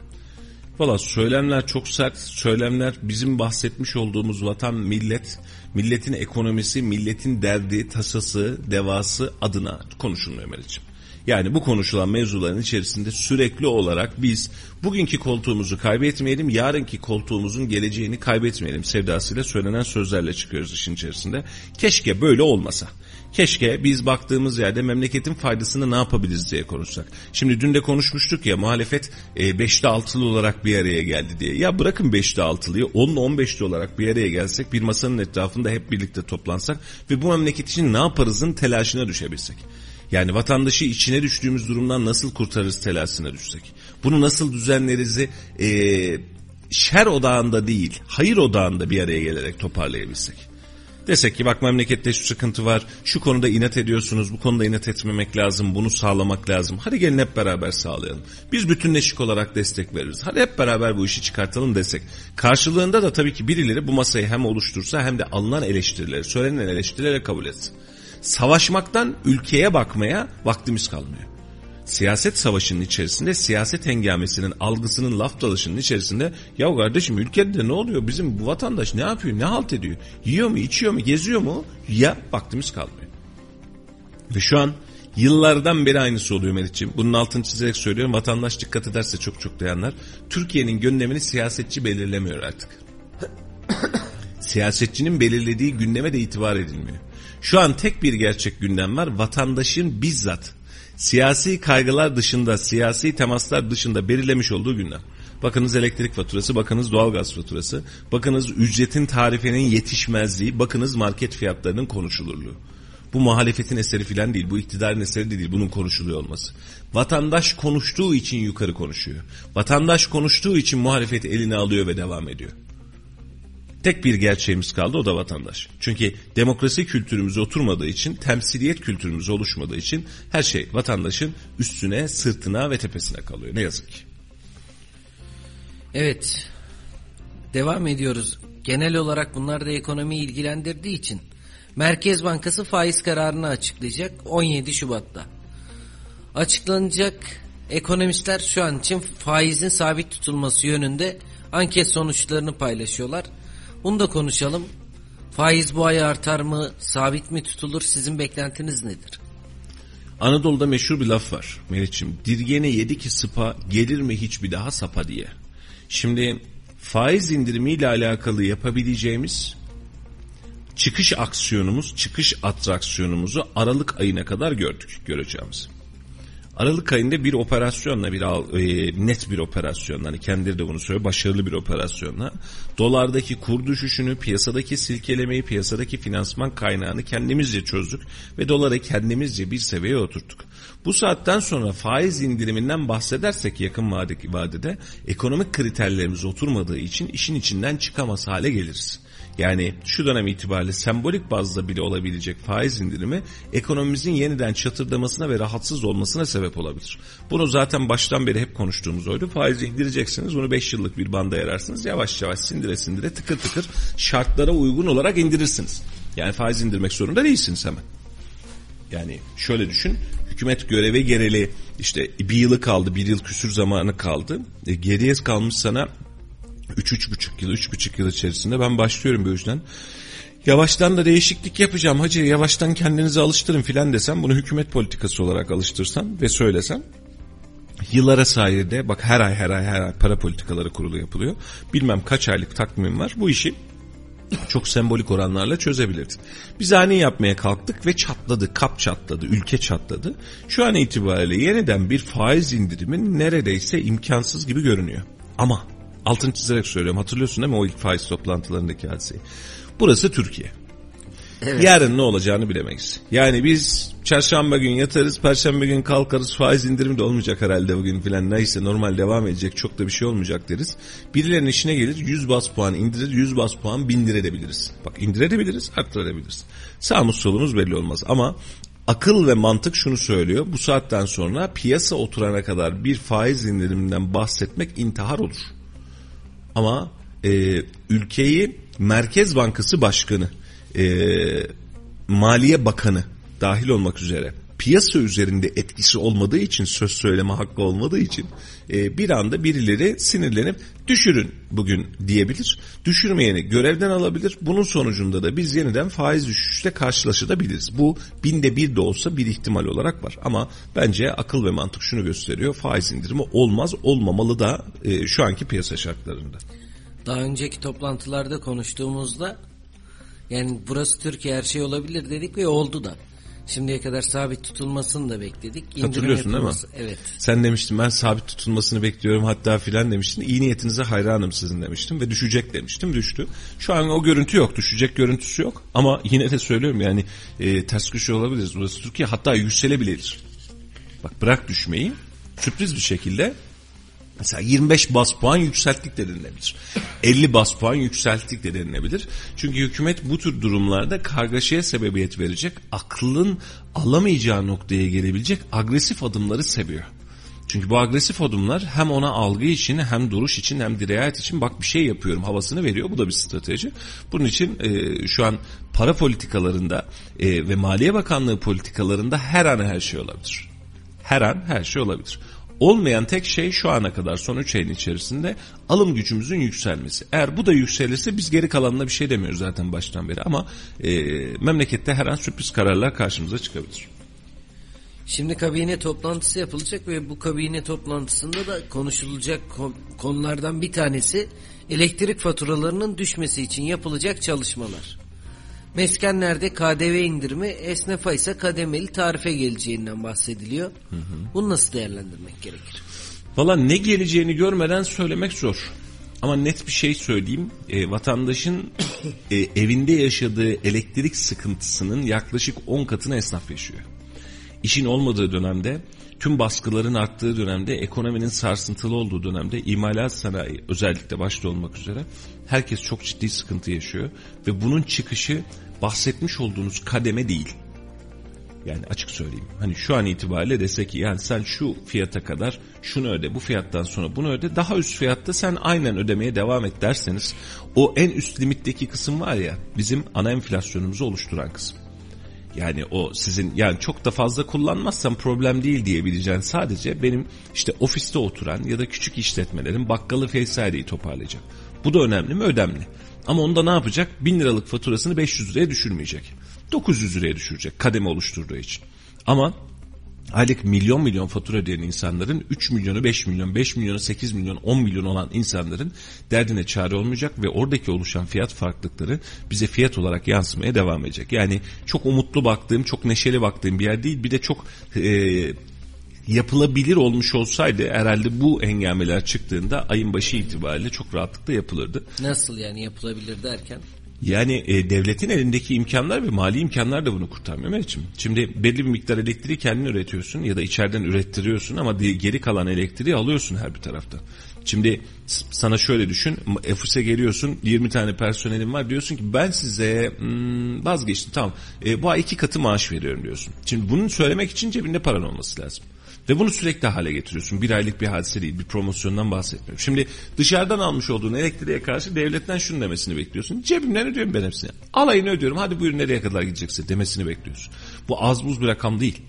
Valla söylemler çok sert. Söylemler bizim bahsetmiş olduğumuz vatan, millet, milletin ekonomisi, milletin derdi, tasası, devası adına konuşulmuyor Melih'ciğim. Yani bu konuşulan mevzuların içerisinde sürekli olarak biz bugünkü koltuğumuzu kaybetmeyelim, yarınki koltuğumuzun geleceğini kaybetmeyelim sevdasıyla söylenen sözlerle çıkıyoruz işin içerisinde. Keşke böyle olmasa. Keşke biz baktığımız yerde memleketin faydasını ne yapabiliriz diye konuşsak. Şimdi dün de konuşmuştuk ya muhalefet 5'te 6'lı olarak bir araya geldi diye. Ya bırakın 5'te 6'lıyı 10'lu 15'li olarak bir araya gelsek bir masanın etrafında hep birlikte toplansak ve bu memleket için ne yaparızın telaşına düşebilsek. Yani vatandaşı içine düştüğümüz durumdan nasıl kurtarırız telasına düşsek. Bunu nasıl düzenlerizi e, şer odağında değil hayır odağında bir araya gelerek toparlayabilsek. Desek ki bak memlekette şu sıkıntı var, şu konuda inat ediyorsunuz, bu konuda inat etmemek lazım, bunu sağlamak lazım. Hadi gelin hep beraber sağlayalım. Biz bütünleşik olarak destek veririz. Hadi hep beraber bu işi çıkartalım desek. Karşılığında da tabii ki birileri bu masayı hem oluştursa hem de alınan eleştirileri, söylenen eleştirileri kabul etsin savaşmaktan ülkeye bakmaya vaktimiz kalmıyor. Siyaset savaşının içerisinde, siyaset hengamesinin, algısının, laf dalışının içerisinde ya kardeşim ülkede ne oluyor? Bizim bu vatandaş ne yapıyor? Ne halt ediyor? Yiyor mu, içiyor mu, geziyor mu? Ya vaktimiz kalmıyor. Ve şu an yıllardan beri aynısı oluyor Melih'ciğim. Bunun altını çizerek söylüyorum. Vatandaş dikkat ederse çok çok dayanlar. Türkiye'nin gündemini siyasetçi belirlemiyor artık. Siyasetçinin belirlediği gündeme de itibar edilmiyor. Şu an tek bir gerçek gündem var. Vatandaşın bizzat siyasi kaygılar dışında, siyasi temaslar dışında belirlemiş olduğu gündem. Bakınız elektrik faturası, bakınız doğalgaz faturası, bakınız ücretin tarifenin yetişmezliği, bakınız market fiyatlarının konuşulurluğu. Bu muhalefetin eseri filan değil, bu iktidarın eseri de değil, bunun konuşuluyor olması. Vatandaş konuştuğu için yukarı konuşuyor. Vatandaş konuştuğu için muhalefet eline alıyor ve devam ediyor. Tek bir gerçeğimiz kaldı o da vatandaş. Çünkü demokrasi kültürümüz oturmadığı için, temsiliyet kültürümüz oluşmadığı için her şey vatandaşın üstüne, sırtına ve tepesine kalıyor. Ne yazık ki. Evet. Devam ediyoruz. Genel olarak bunlar da ekonomiyi ilgilendirdiği için Merkez Bankası faiz kararını açıklayacak 17 Şubat'ta. Açıklanacak ekonomistler şu an için faizin sabit tutulması yönünde anket sonuçlarını paylaşıyorlar. Bunu da konuşalım. Faiz bu ay artar mı? Sabit mi tutulur? Sizin beklentiniz nedir? Anadolu'da meşhur bir laf var Meriç'im. Dirgene yedi ki sıpa gelir mi hiç bir daha sapa diye. Şimdi faiz indirimiyle alakalı yapabileceğimiz çıkış aksiyonumuz, çıkış atraksiyonumuzu Aralık ayına kadar gördük, göreceğimiz. Aralık ayında bir operasyonla bir e, net bir operasyonla hani kendileri de bunu söylüyor başarılı bir operasyonla dolardaki kur düşüşünü piyasadaki silkelemeyi piyasadaki finansman kaynağını kendimizce çözdük ve doları kendimizce bir seviyeye oturttuk. Bu saatten sonra faiz indiriminden bahsedersek yakın vadede ekonomik kriterlerimiz oturmadığı için işin içinden çıkamaz hale geliriz. Yani şu dönem itibariyle sembolik bazda bile olabilecek faiz indirimi ekonomimizin yeniden çatırdamasına ve rahatsız olmasına sebep olabilir. Bunu zaten baştan beri hep konuştuğumuz oydu. Faizi indireceksiniz bunu 5 yıllık bir banda yararsınız. Yavaş yavaş sindire sindire tıkır tıkır şartlara uygun olarak indirirsiniz. Yani faiz indirmek zorunda değilsiniz hemen. Yani şöyle düşün hükümet göreve gereli işte bir yılı kaldı bir yıl küsür zamanı kaldı. E, geriye kalmış sana 3-3,5 yıl, 3,5 yıl içerisinde ben başlıyorum bu yüzden. Yavaştan da değişiklik yapacağım hacı yavaştan kendinizi alıştırın filan desem bunu hükümet politikası olarak alıştırsam ve söylesem yıllara sayede bak her ay her ay her ay para politikaları kurulu yapılıyor. Bilmem kaç aylık takvimim var bu işi çok sembolik oranlarla çözebilirdik. Biz ani yapmaya kalktık ve çatladı, kap çatladı, ülke çatladı. Şu an itibariyle yeniden bir faiz indirimin neredeyse imkansız gibi görünüyor. Ama altını çizerek söylüyorum hatırlıyorsun değil mi o ilk faiz toplantılarındaki hadiseyi. Burası Türkiye. Evet. Yarın ne olacağını bilemeyiz. Yani biz çarşamba gün yatarız, perşembe gün kalkarız, faiz indirimi de olmayacak herhalde bugün filan neyse normal devam edecek çok da bir şey olmayacak deriz. Birilerinin işine gelir 100 bas puan indirir, 100 bas puan bindirebiliriz. Bak indirebiliriz, arttırabiliriz. Sağımız solumuz belli olmaz ama akıl ve mantık şunu söylüyor. Bu saatten sonra piyasa oturana kadar bir faiz indiriminden bahsetmek intihar olur. Ama e, ülkeyi Merkez Bankası Başkanı, e, Maliye Bakanı dahil olmak üzere piyasa üzerinde etkisi olmadığı için söz söyleme hakkı olmadığı için e, bir anda birileri sinirlenip düşürün bugün diyebilir. Düşürmeyeni görevden alabilir. Bunun sonucunda da biz yeniden faiz düşüşte karşılaşabiliriz. Bu binde bir de olsa bir ihtimal olarak var. Ama bence akıl ve mantık şunu gösteriyor. Faiz indirimi olmaz olmamalı da e, şu anki piyasa şartlarında. Daha önceki toplantılarda konuştuğumuzda yani burası Türkiye her şey olabilir dedik ve oldu da. Şimdiye kadar sabit tutulmasını da bekledik. İndirim Hatırlıyorsun değil mi? Evet. Sen demiştin ben sabit tutulmasını bekliyorum hatta filan demiştin. İyi niyetinize hayranım sizin demiştim ve düşecek demiştim. Düştü. Şu an o görüntü yok. Düşecek görüntüsü yok. Ama yine de söylüyorum yani e, ters köşe olabiliriz. Burası Türkiye hatta yükselebilir. Bak bırak düşmeyi. Sürpriz bir şekilde Mesela 25 bas puan yükselttik de denilebilir. 50 bas puan yükselttik de denilebilir. Çünkü hükümet bu tür durumlarda kargaşaya sebebiyet verecek, aklın alamayacağı noktaya gelebilecek agresif adımları seviyor. Çünkü bu agresif adımlar hem ona algı için hem duruş için hem dirayet için bak bir şey yapıyorum havasını veriyor. Bu da bir strateji. Bunun için e, şu an para politikalarında e, ve Maliye Bakanlığı politikalarında her an her şey olabilir. Her an her şey olabilir. Olmayan tek şey şu ana kadar son 3 ayın içerisinde alım gücümüzün yükselmesi. Eğer bu da yükselirse biz geri kalanına bir şey demiyoruz zaten baştan beri ama e, memlekette her an sürpriz kararlar karşımıza çıkabilir. Şimdi kabine toplantısı yapılacak ve bu kabine toplantısında da konuşulacak konulardan bir tanesi elektrik faturalarının düşmesi için yapılacak çalışmalar. Meskenlerde KDV indirimi, esnafa ise kademeli tarife geleceğinden bahsediliyor. Hı hı. Bunu nasıl değerlendirmek gerekir? Valla ne geleceğini görmeden söylemek zor. Ama net bir şey söyleyeyim. E, vatandaşın e, evinde yaşadığı elektrik sıkıntısının yaklaşık 10 katını esnaf yaşıyor. İşin olmadığı dönemde, tüm baskıların arttığı dönemde, ekonominin sarsıntılı olduğu dönemde, imalat sanayi özellikle başta olmak üzere herkes çok ciddi sıkıntı yaşıyor. Ve bunun çıkışı bahsetmiş olduğunuz kademe değil. Yani açık söyleyeyim. Hani şu an itibariyle desek ki yani sen şu fiyata kadar şunu öde, bu fiyattan sonra bunu öde. Daha üst fiyatta sen aynen ödemeye devam et derseniz o en üst limitteki kısım var ya bizim ana enflasyonumuzu oluşturan kısım. Yani o sizin yani çok da fazla kullanmazsam problem değil diyebileceğin sadece benim işte ofiste oturan ya da küçük işletmelerin bakkalı vesaireyi toparlayacak. Bu da önemli mi? Önemli. Ama onda ne yapacak? 1000 liralık faturasını 500 liraya düşürmeyecek. 900 liraya düşürecek kademe oluşturduğu için. Ama aylık milyon milyon fatura ödeyen insanların 3 milyonu 5 milyon, 5 milyonu 8 milyon, 10 milyon olan insanların derdine çare olmayacak ve oradaki oluşan fiyat farklılıkları bize fiyat olarak yansımaya devam edecek. Yani çok umutlu baktığım, çok neşeli baktığım bir yer değil. Bir de çok e, yapılabilir olmuş olsaydı herhalde bu engelmeler çıktığında ayın başı itibariyle çok rahatlıkla yapılırdı. Nasıl yani yapılabilir derken? Yani e, devletin elindeki imkanlar ve mali imkanlar da bunu kurtarmıyor Meriç'im. Şimdi belli bir miktar elektriği kendin üretiyorsun ya da içeriden ürettiriyorsun ama geri kalan elektriği alıyorsun her bir tarafta. Şimdi sana şöyle düşün. Efus'e geliyorsun 20 tane personelin var diyorsun ki ben size hmm, vazgeçtim tamam e, bu ay iki katı maaş veriyorum diyorsun. Şimdi bunu söylemek için cebinde paran olması lazım. Ve bunu sürekli hale getiriyorsun. Bir aylık bir hadise değil, bir promosyondan bahsetmiyorum. Şimdi dışarıdan almış olduğun elektriğe karşı devletten şunu demesini bekliyorsun. Cebimden ödüyorum ben hepsini. Alayını ödüyorum, hadi buyur nereye kadar gidecekse demesini bekliyorsun. Bu az buz bir rakam değil.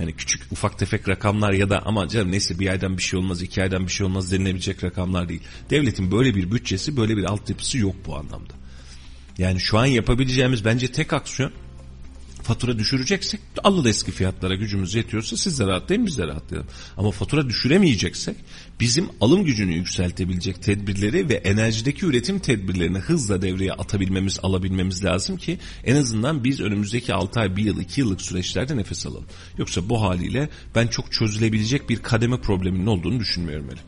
Yani küçük ufak tefek rakamlar ya da ama canım neyse bir aydan bir şey olmaz, iki aydan bir şey olmaz denilebilecek rakamlar değil. Devletin böyle bir bütçesi, böyle bir altyapısı yok bu anlamda. Yani şu an yapabileceğimiz bence tek aksiyon fatura düşüreceksek alın eski fiyatlara gücümüz yetiyorsa siz de rahatlayın biz de rahatlayalım. Ama fatura düşüremeyeceksek bizim alım gücünü yükseltebilecek tedbirleri ve enerjideki üretim tedbirlerini hızla devreye atabilmemiz alabilmemiz lazım ki en azından biz önümüzdeki 6 ay 1 yıl 2 yıllık süreçlerde nefes alalım. Yoksa bu haliyle ben çok çözülebilecek bir kademe probleminin olduğunu düşünmüyorum öyle.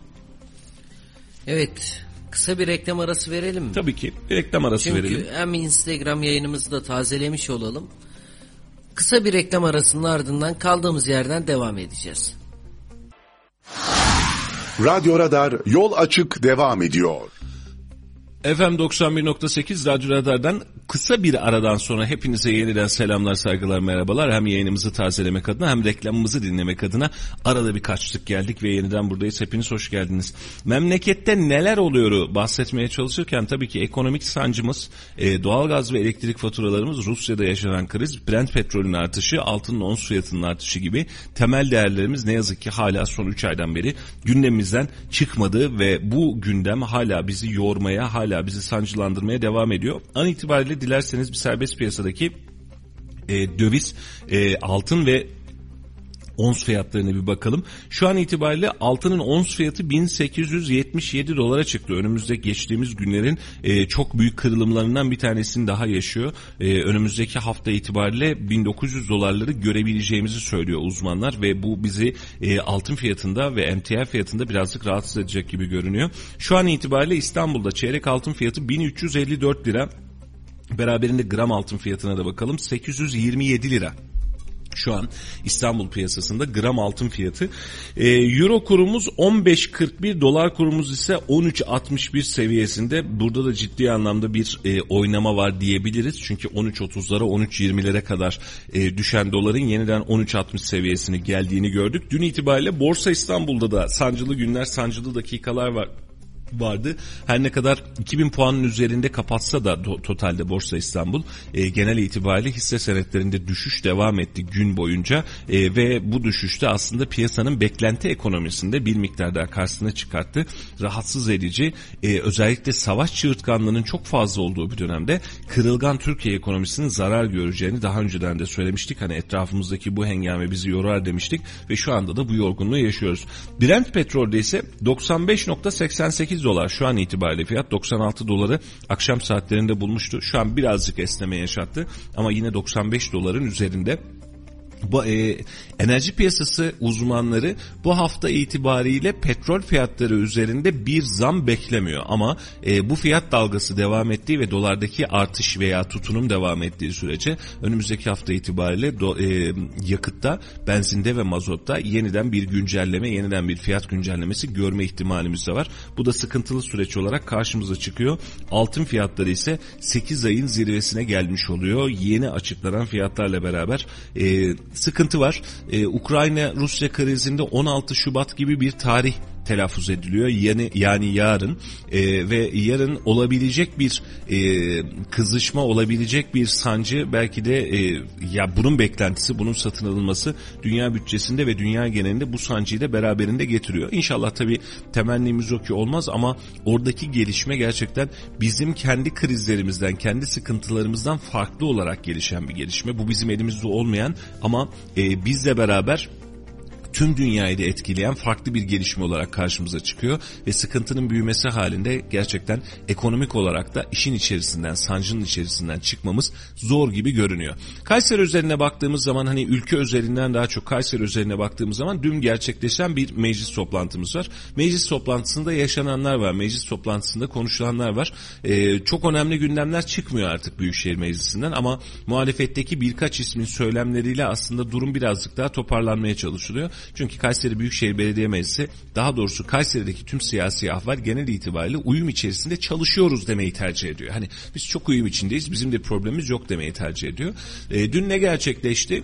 Evet Kısa bir reklam arası verelim mi? Tabii ki. Bir reklam arası Çünkü verelim. Çünkü hem Instagram yayınımızı da tazelemiş olalım. Kısa bir reklam arasının ardından kaldığımız yerden devam edeceğiz. Radyo Radar yol açık devam ediyor. FM 91.8 Radyo Radar'dan kısa bir aradan sonra hepinize yeniden selamlar, saygılar, merhabalar. Hem yayınımızı tazelemek adına hem reklamımızı dinlemek adına arada bir kaçtık geldik ve yeniden buradayız. Hepiniz hoş geldiniz. Memlekette neler oluyoru bahsetmeye çalışırken tabii ki ekonomik sancımız, e, doğalgaz ve elektrik faturalarımız, Rusya'da yaşanan kriz, Brent petrolün artışı, altının ons fiyatının artışı gibi temel değerlerimiz ne yazık ki hala son 3 aydan beri gündemimizden çıkmadı ve bu gündem hala bizi yormaya, hala bizi sancılandırmaya devam ediyor. An itibariyle dilerseniz bir serbest piyasadaki e, döviz, e, altın ve ons fiyatlarına bir bakalım. Şu an itibariyle altının ons fiyatı 1877 dolara çıktı. Önümüzde geçtiğimiz günlerin e, çok büyük kırılımlarından bir tanesini daha yaşıyor. E, önümüzdeki hafta itibariyle 1900 dolarları görebileceğimizi söylüyor uzmanlar ve bu bizi e, altın fiyatında ve emtia fiyatında birazcık rahatsız edecek gibi görünüyor. Şu an itibariyle İstanbul'da çeyrek altın fiyatı 1354 lira. Beraberinde gram altın fiyatına da bakalım 827 lira şu an İstanbul piyasasında gram altın fiyatı. E, Euro kurumuz 15.41 dolar kurumuz ise 13.61 seviyesinde. Burada da ciddi anlamda bir e, oynama var diyebiliriz. Çünkü 13.30'lara 13.20'lere kadar e, düşen doların yeniden 13.60 seviyesini geldiğini gördük. Dün itibariyle Borsa İstanbul'da da sancılı günler sancılı dakikalar var vardı. Her ne kadar 2000 puanın üzerinde kapatsa da to- totalde Borsa İstanbul e, genel itibariyle hisse senetlerinde düşüş devam etti gün boyunca e, ve bu düşüşte aslında piyasanın beklenti ekonomisinde bir miktar daha karşısına çıkarttı. Rahatsız edici e, özellikle savaş çığırtkanlığının çok fazla olduğu bir dönemde kırılgan Türkiye ekonomisinin zarar göreceğini daha önceden de söylemiştik. Hani etrafımızdaki bu hengame bizi yorar demiştik ve şu anda da bu yorgunluğu yaşıyoruz. Brent petrolde ise 95.88 8 dolar. Şu an itibariyle fiyat 96 doları. Akşam saatlerinde bulmuştu. Şu an birazcık esneme yaşattı. Ama yine 95 doların üzerinde bu e, enerji piyasası uzmanları bu hafta itibariyle petrol fiyatları üzerinde bir zam beklemiyor ama e, bu fiyat dalgası devam ettiği ve dolardaki artış veya tutunum devam ettiği sürece önümüzdeki hafta itibariyle do, e, yakıtta, benzinde ve mazotta yeniden bir güncelleme, yeniden bir fiyat güncellemesi görme ihtimalimiz de var. Bu da sıkıntılı süreç olarak karşımıza çıkıyor. Altın fiyatları ise 8 ayın zirvesine gelmiş oluyor. Yeni açıklanan fiyatlarla beraber e, sıkıntı var. Ee, Ukrayna-Rusya krizinde 16 Şubat gibi bir tarih telaffuz ediliyor. Yani, yani yarın e, ve yarın olabilecek bir e, kızışma, olabilecek bir sancı belki de e, ya bunun beklentisi, bunun satın alınması dünya bütçesinde ve dünya genelinde bu sancıyı da beraberinde getiriyor. İnşallah tabii temennimiz o ki olmaz ama oradaki gelişme gerçekten bizim kendi krizlerimizden, kendi sıkıntılarımızdan farklı olarak gelişen bir gelişme. Bu bizim elimizde olmayan ama e, bizle beraber tüm dünyayı da etkileyen farklı bir gelişme olarak karşımıza çıkıyor ve sıkıntının büyümesi halinde gerçekten ekonomik olarak da işin içerisinden, sancının içerisinden çıkmamız zor gibi görünüyor. Kayseri üzerine baktığımız zaman hani ülke üzerinden daha çok Kayseri üzerine baktığımız zaman dün gerçekleşen bir meclis toplantımız var. Meclis toplantısında yaşananlar var, meclis toplantısında konuşulanlar var. Ee, çok önemli gündemler çıkmıyor artık Büyükşehir Meclisi'nden ama muhalefetteki birkaç ismin söylemleriyle aslında durum birazcık daha toparlanmaya çalışılıyor. Çünkü Kayseri Büyükşehir Belediye Meclisi daha doğrusu Kayseri'deki tüm siyasi ahval genel itibariyle uyum içerisinde çalışıyoruz demeyi tercih ediyor. Hani biz çok uyum içindeyiz bizim de problemimiz yok demeyi tercih ediyor. E, dün ne gerçekleşti?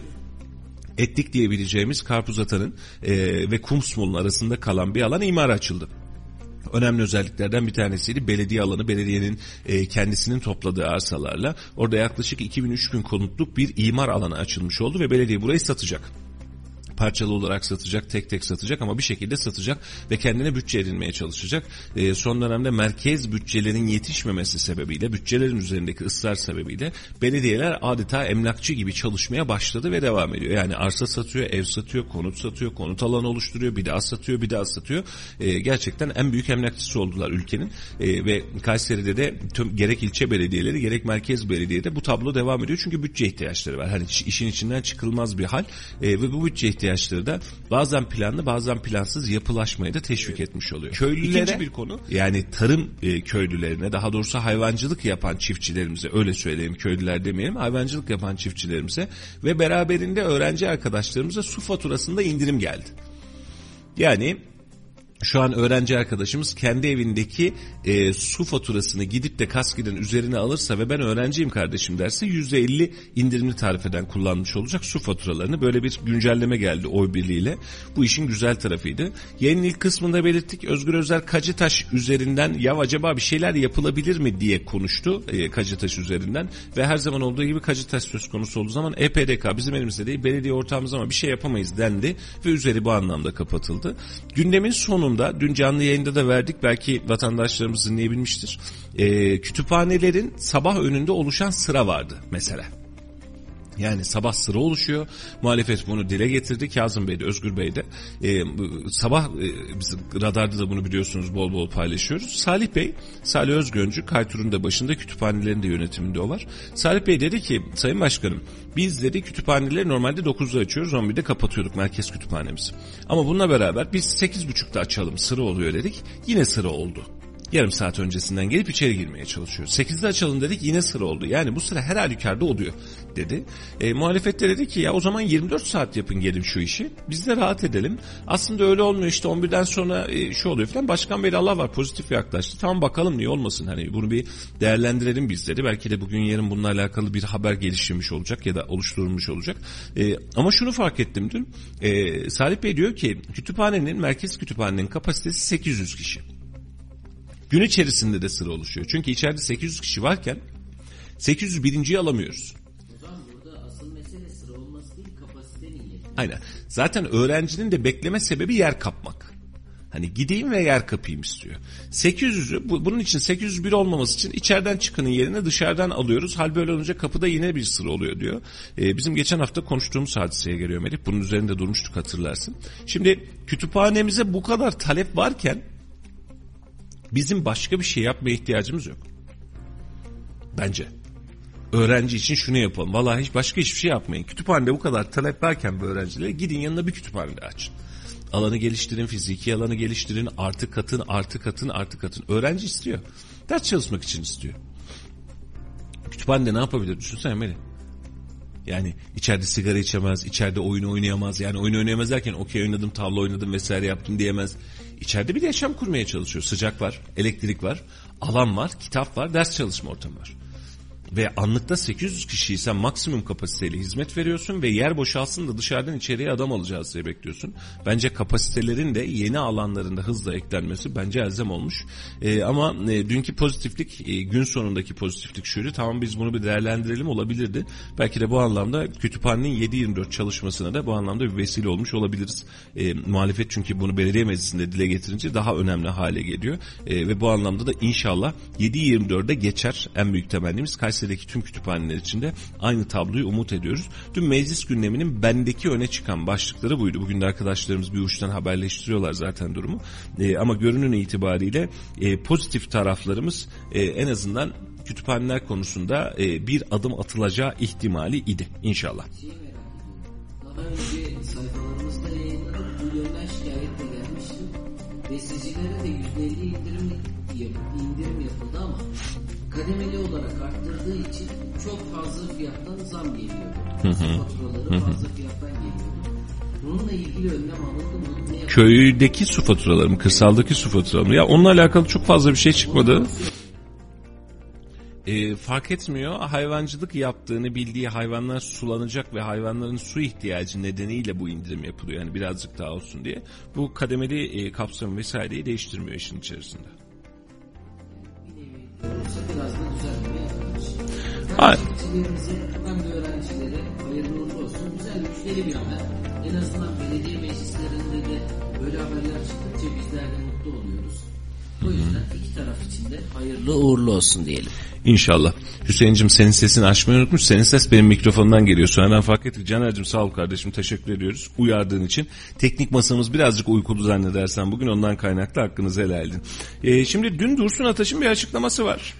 Etlik diyebileceğimiz Karpuz Atan'ın e, ve Kumsmol'un arasında kalan bir alan imar açıldı önemli özelliklerden bir tanesiydi. Belediye alanı, belediyenin e, kendisinin topladığı arsalarla orada yaklaşık 2000-3000 konutluk bir imar alanı açılmış oldu ve belediye burayı satacak parçalı olarak satacak, tek tek satacak ama bir şekilde satacak ve kendine bütçe edinmeye çalışacak. E, son dönemde merkez bütçelerin yetişmemesi sebebiyle, bütçelerin üzerindeki ısrar sebebiyle belediyeler adeta emlakçı gibi çalışmaya başladı ve devam ediyor. Yani arsa satıyor, ev satıyor, konut satıyor, konut alanı oluşturuyor, bir daha satıyor, bir daha satıyor. E, gerçekten en büyük emlakçısı oldular ülkenin e, ve Kayseri'de de tüm gerek ilçe belediyeleri gerek merkez belediyede bu tablo devam ediyor. Çünkü bütçe ihtiyaçları var. Hani işin içinden çıkılmaz bir hal e, ve bu bütçe ihtiyaçları ihtiyaçları da bazen planlı bazen plansız yapılaşmayı da teşvik etmiş oluyor. Köylülere İkinci bir konu yani tarım e, köylülerine daha doğrusu hayvancılık yapan çiftçilerimize öyle söyleyeyim köylüler demeyelim hayvancılık yapan çiftçilerimize ve beraberinde öğrenci arkadaşlarımıza su faturasında indirim geldi. Yani şu an öğrenci arkadaşımız kendi evindeki e, su faturasını gidip de kaskiden üzerine alırsa ve ben öğrenciyim kardeşim derse %50 indirimli tarifeden kullanmış olacak su faturalarını. Böyle bir güncelleme geldi oy birliğiyle. Bu işin güzel tarafıydı. Yayının ilk kısmında belirttik Özgür Özel Kacıtaş üzerinden ya acaba bir şeyler yapılabilir mi diye konuştu e, Kacıtaş üzerinden ve her zaman olduğu gibi Kacıtaş söz konusu olduğu zaman EPDK bizim elimizde değil belediye ortağımız ama bir şey yapamayız dendi ve üzeri bu anlamda kapatıldı. Gündemin sonunda sonunda dün canlı yayında da verdik belki vatandaşlarımız dinleyebilmiştir. E, kütüphanelerin sabah önünde oluşan sıra vardı mesela. Yani sabah sıra oluşuyor. Muhalefet bunu dile getirdi. Kazım Bey de Özgür Bey de. E, sabah e, biz radarda da bunu biliyorsunuz bol bol paylaşıyoruz. Salih Bey, Salih Özgöncü Kaytur'un da başında kütüphanelerin de yönetiminde o var. Salih Bey dedi ki Sayın Başkanım biz dedi kütüphaneleri normalde 9'da açıyoruz 11'de kapatıyorduk merkez kütüphanemizi. Ama bununla beraber biz 8.30'da açalım sıra oluyor dedik. Yine sıra oldu yarım saat öncesinden gelip içeri girmeye çalışıyor. 8'de açalım dedik yine sıra oldu. Yani bu sıra her halükarda oluyor dedi. E, muhalefette dedi ki ya o zaman 24 saat yapın gelin şu işi. Biz de rahat edelim. Aslında öyle olmuyor işte 11'den sonra e, şu oluyor falan. Başkan Bey Allah var pozitif yaklaştı. Tamam bakalım niye olmasın hani bunu bir değerlendirelim biz dedi. Belki de bugün yarın bununla alakalı bir haber geliştirmiş olacak ya da oluşturulmuş olacak. E, ama şunu fark ettim dün. E, Salih Bey diyor ki kütüphanenin merkez kütüphanenin kapasitesi 800 kişi. Gün içerisinde de sıra oluşuyor. Çünkü içeride 800 kişi varken 801.yi alamıyoruz. Hocam burada asıl mesele sıra olması değil kapasite niye? Aynen. Zaten öğrencinin de bekleme sebebi yer kapmak. Hani gideyim ve yer kapayım istiyor. 800'ü bu, bunun için 801 olmaması için içeriden çıkanın yerine dışarıdan alıyoruz. Hal böyle olunca kapıda yine bir sıra oluyor diyor. Ee, bizim geçen hafta konuştuğumuz hadiseye geliyor Melih. Bunun üzerinde durmuştuk hatırlarsın. Şimdi kütüphanemize bu kadar talep varken Bizim başka bir şey yapmaya ihtiyacımız yok. Bence. Öğrenci için şunu yapalım. Vallahi hiç başka hiçbir şey yapmayın. Kütüphanede bu kadar talep varken bu öğrencilere gidin yanına bir kütüphane açın. Alanı geliştirin, fiziki alanı geliştirin, artı katın, artı katın, artı katın. Öğrenci istiyor. Ders çalışmak için istiyor. Kütüphanede ne yapabilir? Düşünsene Melih. Yani içeride sigara içemez, içeride oyun oynayamaz. Yani oyun oynayamaz derken okey oynadım, tavla oynadım vesaire yaptım diyemez. İçeride bir yaşam kurmaya çalışıyor. Sıcak var, elektrik var, alan var, kitap var, ders çalışma ortamı var ve anlıkta 800 kişiysen maksimum kapasiteyle hizmet veriyorsun ve yer boşalsın da dışarıdan içeriye adam alacağız diye bekliyorsun. Bence kapasitelerin de yeni alanlarında hızla eklenmesi bence elzem olmuş. E, ama e, dünkü pozitiflik e, gün sonundaki pozitiflik şuydu. Tamam biz bunu bir değerlendirelim olabilirdi. Belki de bu anlamda kütüphanenin 7-24 çalışmasına da bu anlamda bir vesile olmuş olabiliriz. E, muhalefet çünkü bunu belediye meclisinde dile getirince daha önemli hale geliyor. E, ve bu anlamda da inşallah 7-24'de geçer en büyük temennimiz. Kayseri Üniversitedeki tüm kütüphaneler içinde aynı tabloyu umut ediyoruz. Dün meclis gündeminin bendeki öne çıkan başlıkları buydu. Bugün de arkadaşlarımız bir uçtan haberleştiriyorlar zaten durumu. E, ama görünün itibariyle e, pozitif taraflarımız e, en azından kütüphaneler konusunda e, bir adım atılacağı ihtimali idi inşallah. Bestecilere de %50 indirim, indirim yapıldı ama kademeli olarak arttırdığı için çok fazla fiyattan zam geliyor. Hı hı. Faturaları fazla fiyattan geliyor. Bununla ilgili önlem alındı mı? Ne Köydeki su faturaları mı? Kırsaldaki su faturaları mı? Ya onunla alakalı çok fazla bir şey çıkmadı. E, fark etmiyor hayvancılık yaptığını bildiği hayvanlar sulanacak ve hayvanların su ihtiyacı nedeniyle bu indirim yapılıyor. Yani birazcık daha olsun diye. Bu kademeli e, kapsam vesaireyi değiştirmiyor işin içerisinde yapılmış. Hem de öğrencilere hayırlı olsun. Güzel, müjdeli bir haber. En azından belediye meclislerinde de böyle haberler çıktıkça bizler de. O yüzden iki taraf için de hayırlı uğurlu olsun diyelim. İnşallah. Hüseyin'cim senin sesini açmayı unutmuş. Senin ses benim mikrofondan geliyor. Sonradan fark ettik. Caner'cim sağ ol kardeşim. Teşekkür ediyoruz. Uyardığın için. Teknik masamız birazcık uykulu zannedersen bugün ondan kaynaklı hakkınızı helal edin. Ee, şimdi dün Dursun Ataş'ın bir açıklaması var.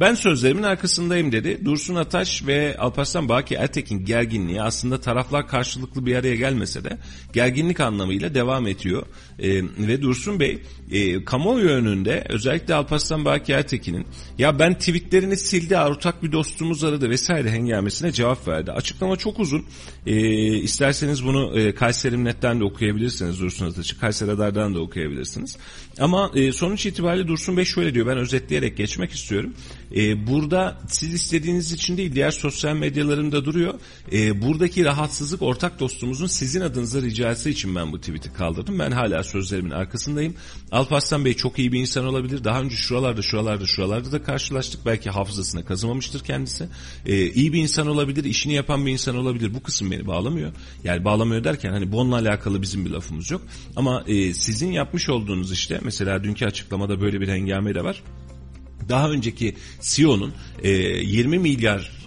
Ben sözlerimin arkasındayım dedi. Dursun Ataş ve Alparslan Baki Ertekin gerginliği aslında taraflar karşılıklı bir araya gelmese de gerginlik anlamıyla devam ediyor. E, ve Dursun Bey e, kamuoyu önünde özellikle Alparslan Baki Ertekin'in ya ben tweetlerini sildi ortak bir dostumuz aradı vesaire hengamesine cevap verdi. Açıklama çok uzun. E, isterseniz bunu e, Kayserimnet'ten de okuyabilirsiniz Dursun Ataş'ı. Kayseri Radar'dan da okuyabilirsiniz. Ama e, sonuç itibariyle Dursun Bey şöyle diyor ben özetleyerek geçmek istiyorum. E, burada siz istediğiniz için değil diğer sosyal medyalarında duruyor. E, buradaki rahatsızlık ortak dostumuzun sizin adınıza ricası için ben bu tweet'i kaldırdım. Ben hala sözlerimin arkasındayım. Alparslan Bey çok iyi bir insan olabilir. Daha önce şuralarda şuralarda şuralarda da karşılaştık. Belki hafızasına kazımamıştır kendisi. E, iyi bir insan olabilir, işini yapan bir insan olabilir. Bu kısım beni bağlamıyor. Yani bağlamıyor derken hani bununla alakalı bizim bir lafımız yok. Ama e, sizin yapmış olduğunuz işte mesela dünkü açıklamada böyle bir hengame de var daha önceki CEO'nun e, 20 milyar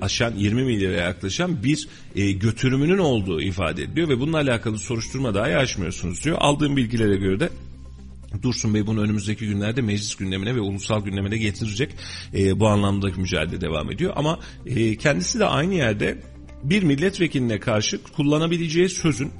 aşan 20 milyara yaklaşan bir e, götürümünün olduğu ifade ediliyor ve bununla alakalı soruşturma dahi açmıyorsunuz diyor. Aldığım bilgilere göre de Dursun Bey bunu önümüzdeki günlerde meclis gündemine ve ulusal gündemine getirecek. E, bu anlamda mücadele devam ediyor. Ama e, kendisi de aynı yerde bir milletvekiline karşı kullanabileceği sözün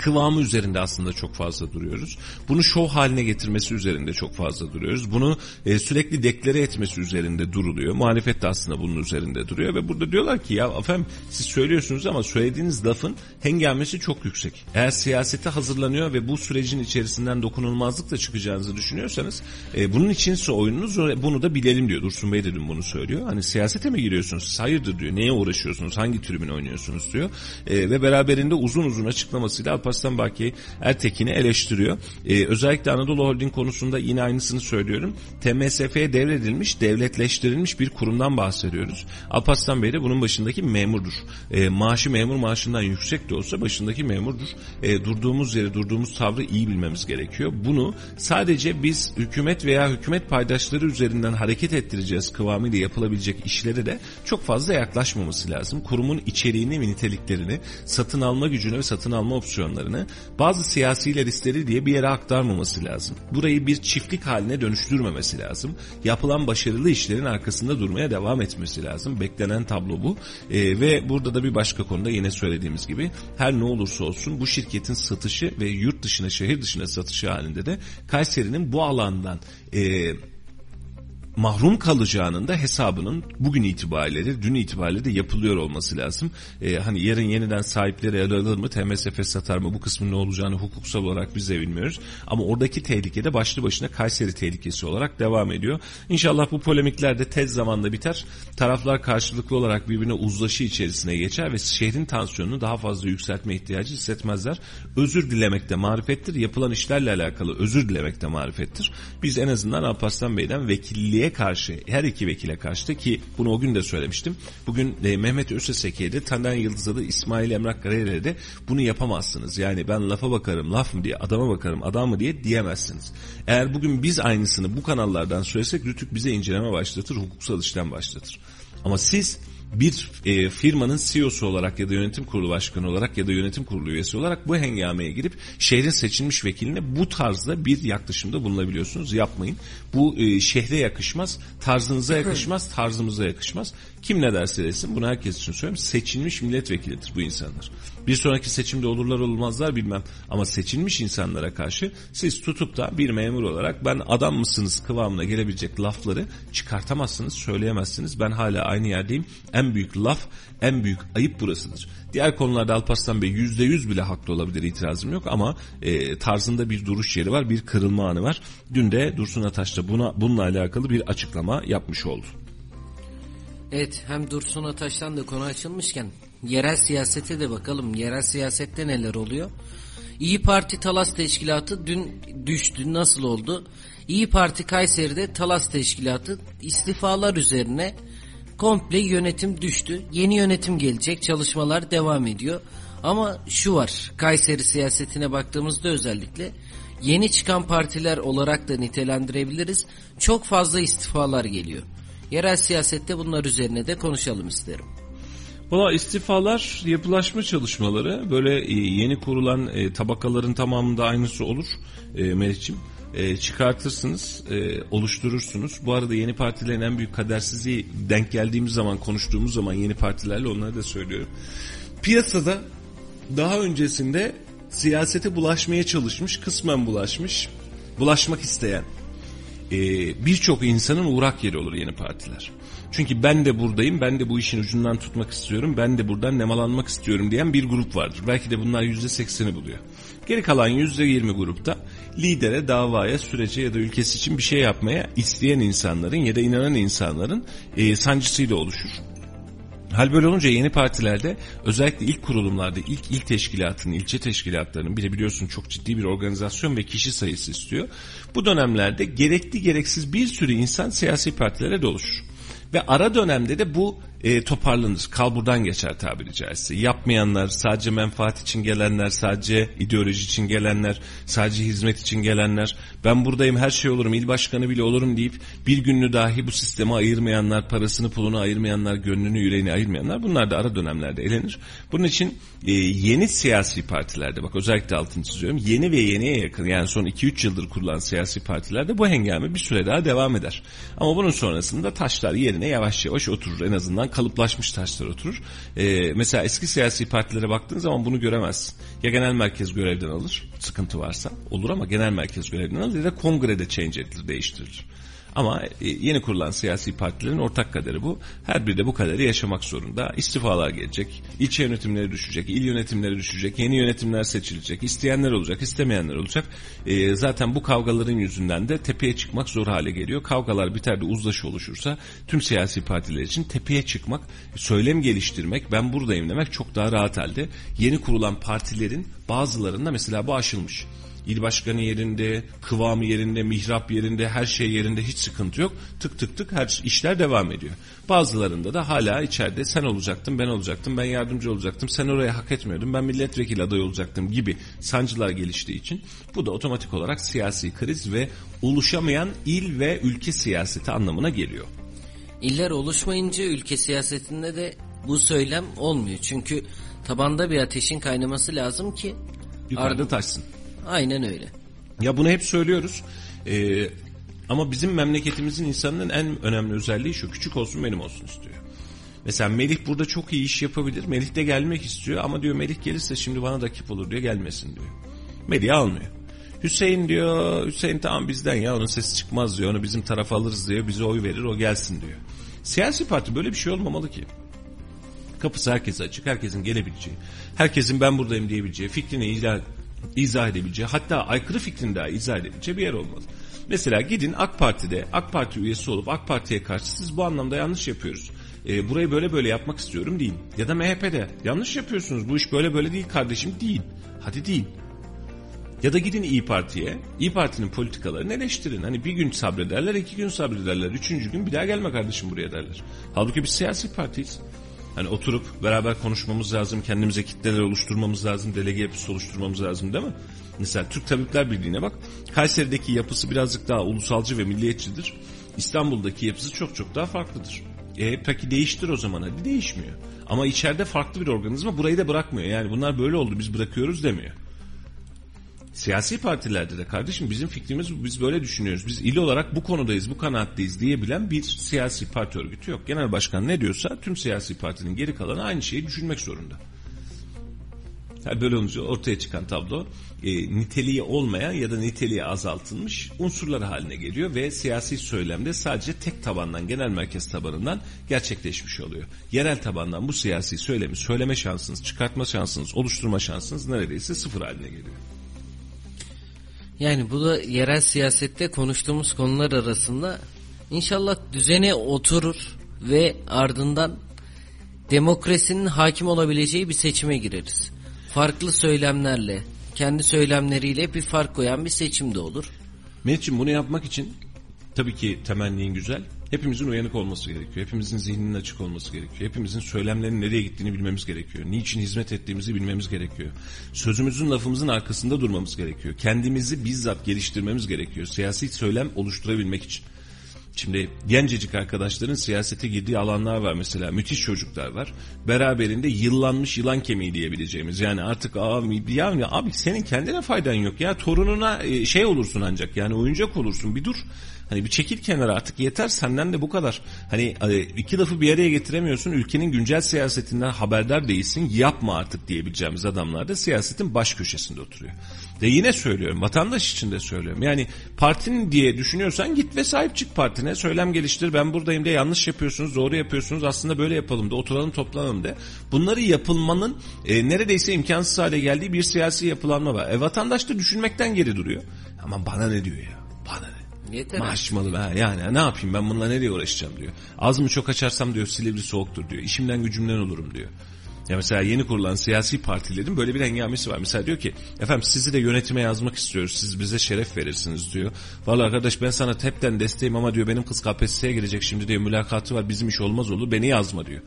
kıvamı üzerinde aslında çok fazla duruyoruz. Bunu şov haline getirmesi üzerinde çok fazla duruyoruz. Bunu e, sürekli deklare etmesi üzerinde duruluyor. Muhalefet de aslında bunun üzerinde duruyor ve burada diyorlar ki ya efendim siz söylüyorsunuz ama söylediğiniz lafın hengamesi çok yüksek. Eğer siyasete hazırlanıyor ve bu sürecin içerisinden dokunulmazlıkla çıkacağınızı düşünüyorsanız e, bunun içinse oyununuz bunu da bilelim diyor. Dursun Bey dedim bunu söylüyor. Hani siyasete mi giriyorsunuz? Hayırdır diyor. Neye uğraşıyorsunuz? Hangi tribün oynuyorsunuz diyor. E, ve beraberinde uzun uzun açıklamasıyla Alparslan Baki Ertekin'i eleştiriyor. Ee, özellikle Anadolu Holding konusunda yine aynısını söylüyorum. TMSF'ye devredilmiş, devletleştirilmiş bir kurumdan bahsediyoruz. Alparslan Bey de bunun başındaki memurdur. Ee, maaşı memur maaşından yüksek de olsa başındaki memurdur. Ee, durduğumuz yeri, durduğumuz tavrı iyi bilmemiz gerekiyor. Bunu sadece biz hükümet veya hükümet paydaşları üzerinden hareket ettireceğiz kıvamıyla yapılabilecek işlere de çok fazla yaklaşmaması lazım. Kurumun içeriğini ve niteliklerini, satın alma gücünü ve satın alma opsiyonlarını imkanlarını bazı siyasiler istedi diye bir yere aktarmaması lazım. Burayı bir çiftlik haline dönüştürmemesi lazım. Yapılan başarılı işlerin arkasında durmaya devam etmesi lazım. Beklenen tablo bu. E, ve burada da bir başka konuda yine söylediğimiz gibi her ne olursa olsun bu şirketin satışı ve yurt dışına şehir dışına satışı halinde de Kayseri'nin bu alandan e, mahrum kalacağının da hesabının bugün itibariyle dün itibariyle de yapılıyor olması lazım. Ee, hani yarın yeniden sahipleri ele alır mı, TMSF satar mı bu kısmın ne olacağını hukuksal olarak biz de bilmiyoruz. Ama oradaki tehlike de başlı başına Kayseri tehlikesi olarak devam ediyor. İnşallah bu polemikler de tez zamanda biter. Taraflar karşılıklı olarak birbirine uzlaşı içerisine geçer ve şehrin tansiyonunu daha fazla yükseltme ihtiyacı hissetmezler. Özür dilemek de marifettir. Yapılan işlerle alakalı özür dilemek de marifettir. Biz en azından Alparslan Bey'den vekilliğe karşı her iki vekile karşı da ki bunu o gün de söylemiştim. Bugün e, Mehmet Öseseke'ye de Taner Yıldız'a da İsmail Emrak Karayel'e de bunu yapamazsınız. Yani ben lafa bakarım laf mı diye adama bakarım adam mı diye diyemezsiniz. Eğer bugün biz aynısını bu kanallardan söylesek Rütük bize inceleme başlatır hukuksal işlem başlatır. Ama siz bir e, firmanın CEO'su olarak ya da yönetim kurulu başkanı olarak ya da yönetim kurulu üyesi olarak bu hengameye girip şehrin seçilmiş vekiline bu tarzda bir yaklaşımda bulunabiliyorsunuz. Yapmayın. Bu e, şehre yakışmaz, tarzınıza yakışmaz, tarzımıza yakışmaz. Kim ne derse desin bunu herkes için söylüyorum. Seçilmiş milletvekilidir bu insanlar. Bir sonraki seçimde olurlar olmazlar bilmem. Ama seçilmiş insanlara karşı siz tutup da bir memur olarak ben adam mısınız kıvamına gelebilecek lafları çıkartamazsınız, söyleyemezsiniz. Ben hala aynı yerdeyim. En büyük laf, en büyük ayıp burasıdır. Diğer konularda Alparslan Bey yüzde yüz bile haklı olabilir itirazım yok ama e, tarzında bir duruş yeri var, bir kırılma anı var. Dün de Dursun Ataş da buna, bununla alakalı bir açıklama yapmış oldu. Evet hem Dursun Ataş'tan da konu açılmışken yerel siyasete de bakalım. Yerel siyasette neler oluyor? İyi Parti Talas Teşkilatı dün düştü. Nasıl oldu? İyi Parti Kayseri'de Talas Teşkilatı istifalar üzerine komple yönetim düştü. Yeni yönetim gelecek. Çalışmalar devam ediyor. Ama şu var. Kayseri siyasetine baktığımızda özellikle yeni çıkan partiler olarak da nitelendirebiliriz. Çok fazla istifalar geliyor. Yerel siyasette bunlar üzerine de konuşalım isterim. Valla istifalar, yapılaşma çalışmaları böyle e, yeni kurulan e, tabakaların tamamında aynısı olur e. E, çıkartırsınız, oluşturursunuz. Bu arada yeni partilerin en büyük kadersizliği denk geldiğimiz zaman, konuştuğumuz zaman yeni partilerle onları da söylüyorum. Piyasada daha öncesinde siyasete bulaşmaya çalışmış, kısmen bulaşmış, bulaşmak isteyen e, birçok insanın uğrak yeri olur yeni partiler. Çünkü ben de buradayım, ben de bu işin ucundan tutmak istiyorum, ben de buradan nemalanmak istiyorum diyen bir grup vardır. Belki de bunlar yüzde sekseni buluyor. Geri kalan yüzde yirmi grupta lidere, davaya, sürece ya da ülkesi için bir şey yapmaya isteyen insanların ya da inanan insanların e, sancısıyla oluşur. Hal böyle olunca yeni partilerde özellikle ilk kurulumlarda ilk il teşkilatının, ilçe teşkilatlarının bir de biliyorsun çok ciddi bir organizasyon ve kişi sayısı istiyor. Bu dönemlerde gerekli gereksiz bir sürü insan siyasi partilere doluşur. Ve ara dönemde de bu e, toparlanır. Kalburdan geçer tabiri caizse. Yapmayanlar, sadece menfaat için gelenler, sadece ideoloji için gelenler, sadece hizmet için gelenler, ben buradayım her şey olurum, il başkanı bile olurum deyip bir gününü dahi bu sisteme ayırmayanlar, parasını pulunu ayırmayanlar, gönlünü yüreğini ayırmayanlar bunlar da ara dönemlerde elenir. Bunun için e, yeni siyasi partilerde bak özellikle altını çiziyorum. Yeni ve yeniye yakın yani son 2-3 yıldır kurulan siyasi partilerde bu hengame bir süre daha devam eder. Ama bunun sonrasında taşlar yerine yavaş yavaş oturur en azından kalıplaşmış taşlar oturur. Ee, mesela eski siyasi partilere baktığın zaman bunu göremezsin. Ya genel merkez görevden alır, sıkıntı varsa olur ama genel merkez görevden alır ya da kongrede change edilir, değiştirilir. Ama e, yeni kurulan siyasi partilerin ortak kaderi bu. Her biri de bu kaderi yaşamak zorunda. İstifalar gelecek, ilçe yönetimleri düşecek, il yönetimleri düşecek, yeni yönetimler seçilecek, isteyenler olacak, istemeyenler olacak. E, zaten bu kavgaların yüzünden de tepeye çıkmak zor hale geliyor. Kavgalar biter de uzlaşı oluşursa tüm siyasi partiler için tepeye çıkmak, söylem geliştirmek, ben buradayım demek çok daha rahat halde. Yeni kurulan partilerin bazılarında mesela bu aşılmış. İl başkanı yerinde, kıvamı yerinde, mihrap yerinde, her şey yerinde hiç sıkıntı yok. Tık tık tık her işler devam ediyor. Bazılarında da hala içeride sen olacaktın, ben olacaktım, ben yardımcı olacaktım, sen oraya hak etmiyordun, ben milletvekili adayı olacaktım gibi sancılar geliştiği için bu da otomatik olarak siyasi kriz ve oluşamayan il ve ülke siyaseti anlamına geliyor. İller oluşmayınca ülke siyasetinde de bu söylem olmuyor. Çünkü tabanda bir ateşin kaynaması lazım ki yukarıda taşsın. Aynen öyle. Ya bunu hep söylüyoruz. Ee, ama bizim memleketimizin insanının en önemli özelliği şu. Küçük olsun benim olsun istiyor. Mesela Melih burada çok iyi iş yapabilir. Melih de gelmek istiyor ama diyor Melih gelirse şimdi bana rakip olur diyor gelmesin diyor. Melih almıyor. Hüseyin diyor Hüseyin tamam bizden ya onun sesi çıkmaz diyor onu bizim tarafa alırız diyor bize oy verir o gelsin diyor. Siyasi parti böyle bir şey olmamalı ki. Kapısı herkese açık herkesin gelebileceği herkesin ben buradayım diyebileceği fikrini izah, izah edebileceği hatta aykırı fikrini daha izah edebileceği bir yer olmalı. Mesela gidin AK Parti'de AK Parti üyesi olup AK Parti'ye karşı siz bu anlamda yanlış yapıyoruz. E, burayı böyle böyle yapmak istiyorum deyin. Ya da MHP'de yanlış yapıyorsunuz bu iş böyle böyle değil kardeşim deyin. Hadi deyin. Ya da gidin İyi Parti'ye. İyi Parti'nin politikalarını eleştirin. Hani bir gün sabrederler, iki gün sabrederler. Üçüncü gün bir daha gelme kardeşim buraya derler. Halbuki biz siyasi partiyiz. Hani oturup beraber konuşmamız lazım, kendimize kitleler oluşturmamız lazım, delege yapısı oluşturmamız lazım değil mi? Mesela Türk Tabipler Birliği'ne bak. Kayseri'deki yapısı birazcık daha ulusalcı ve milliyetçidir. İstanbul'daki yapısı çok çok daha farklıdır. E peki değiştir o zaman hadi değişmiyor. Ama içeride farklı bir organizma burayı da bırakmıyor. Yani bunlar böyle oldu biz bırakıyoruz demiyor. Siyasi partilerde de kardeşim bizim fikrimiz biz böyle düşünüyoruz. Biz il olarak bu konudayız, bu kanaatteyiz diyebilen bir siyasi parti örgütü yok. Genel başkan ne diyorsa tüm siyasi partinin geri kalanı aynı şeyi düşünmek zorunda. Yani böyle olunca ortaya çıkan tablo e, niteliği olmayan ya da niteliği azaltılmış unsurlar haline geliyor ve siyasi söylemde sadece tek tabandan genel merkez tabanından gerçekleşmiş oluyor. Yerel tabandan bu siyasi söylemi söyleme şansınız, çıkartma şansınız, oluşturma şansınız neredeyse sıfır haline geliyor. Yani bu da yerel siyasette konuştuğumuz konular arasında inşallah düzene oturur ve ardından demokrasinin hakim olabileceği bir seçime gireriz. Farklı söylemlerle, kendi söylemleriyle bir fark koyan bir seçim de olur. Mehmetciğim bunu yapmak için tabii ki temennin güzel. Hepimizin uyanık olması gerekiyor. Hepimizin zihninin açık olması gerekiyor. Hepimizin söylemlerinin nereye gittiğini bilmemiz gerekiyor. Niçin hizmet ettiğimizi bilmemiz gerekiyor. Sözümüzün lafımızın arkasında durmamız gerekiyor. Kendimizi bizzat geliştirmemiz gerekiyor. Siyasi söylem oluşturabilmek için. Şimdi gencecik arkadaşların siyasete girdiği alanlar var mesela. Müthiş çocuklar var. Beraberinde yıllanmış yılan kemiği diyebileceğimiz. Yani artık abi, ya, abi senin kendine faydan yok ya. Torununa e, şey olursun ancak yani oyuncak olursun bir dur. Hani bir çekil kenara artık yeter senden de bu kadar. Hani e, iki lafı bir araya getiremiyorsun. Ülkenin güncel siyasetinden haberdar değilsin. Yapma artık diyebileceğimiz adamlar da siyasetin baş köşesinde oturuyor. Ve yine söylüyorum vatandaş için de söylüyorum. Yani partinin diye düşünüyorsan git ve sahip çık partine. Söylem geliştir ben buradayım de yanlış yapıyorsunuz doğru yapıyorsunuz aslında böyle yapalım da oturalım toplanalım de. Bunları yapılmanın e, neredeyse imkansız hale geldiği bir siyasi yapılanma var. E, vatandaş da düşünmekten geri duruyor. Ama bana ne diyor ya bana ne. Yeter. Maaş malı ha yani ne yapayım ben bununla nereye uğraşacağım diyor. Ağzımı çok açarsam diyor Silivri soğuktur diyor. İşimden gücümden olurum diyor. Ya mesela yeni kurulan siyasi partilerin böyle bir hengamesi var. Mesela diyor ki efendim sizi de yönetime yazmak istiyoruz. Siz bize şeref verirsiniz diyor. Vallahi arkadaş ben sana tepten desteğim ama diyor benim kız KPSS'ye girecek şimdi diyor mülakatı var bizim iş olmaz olur beni yazma diyor.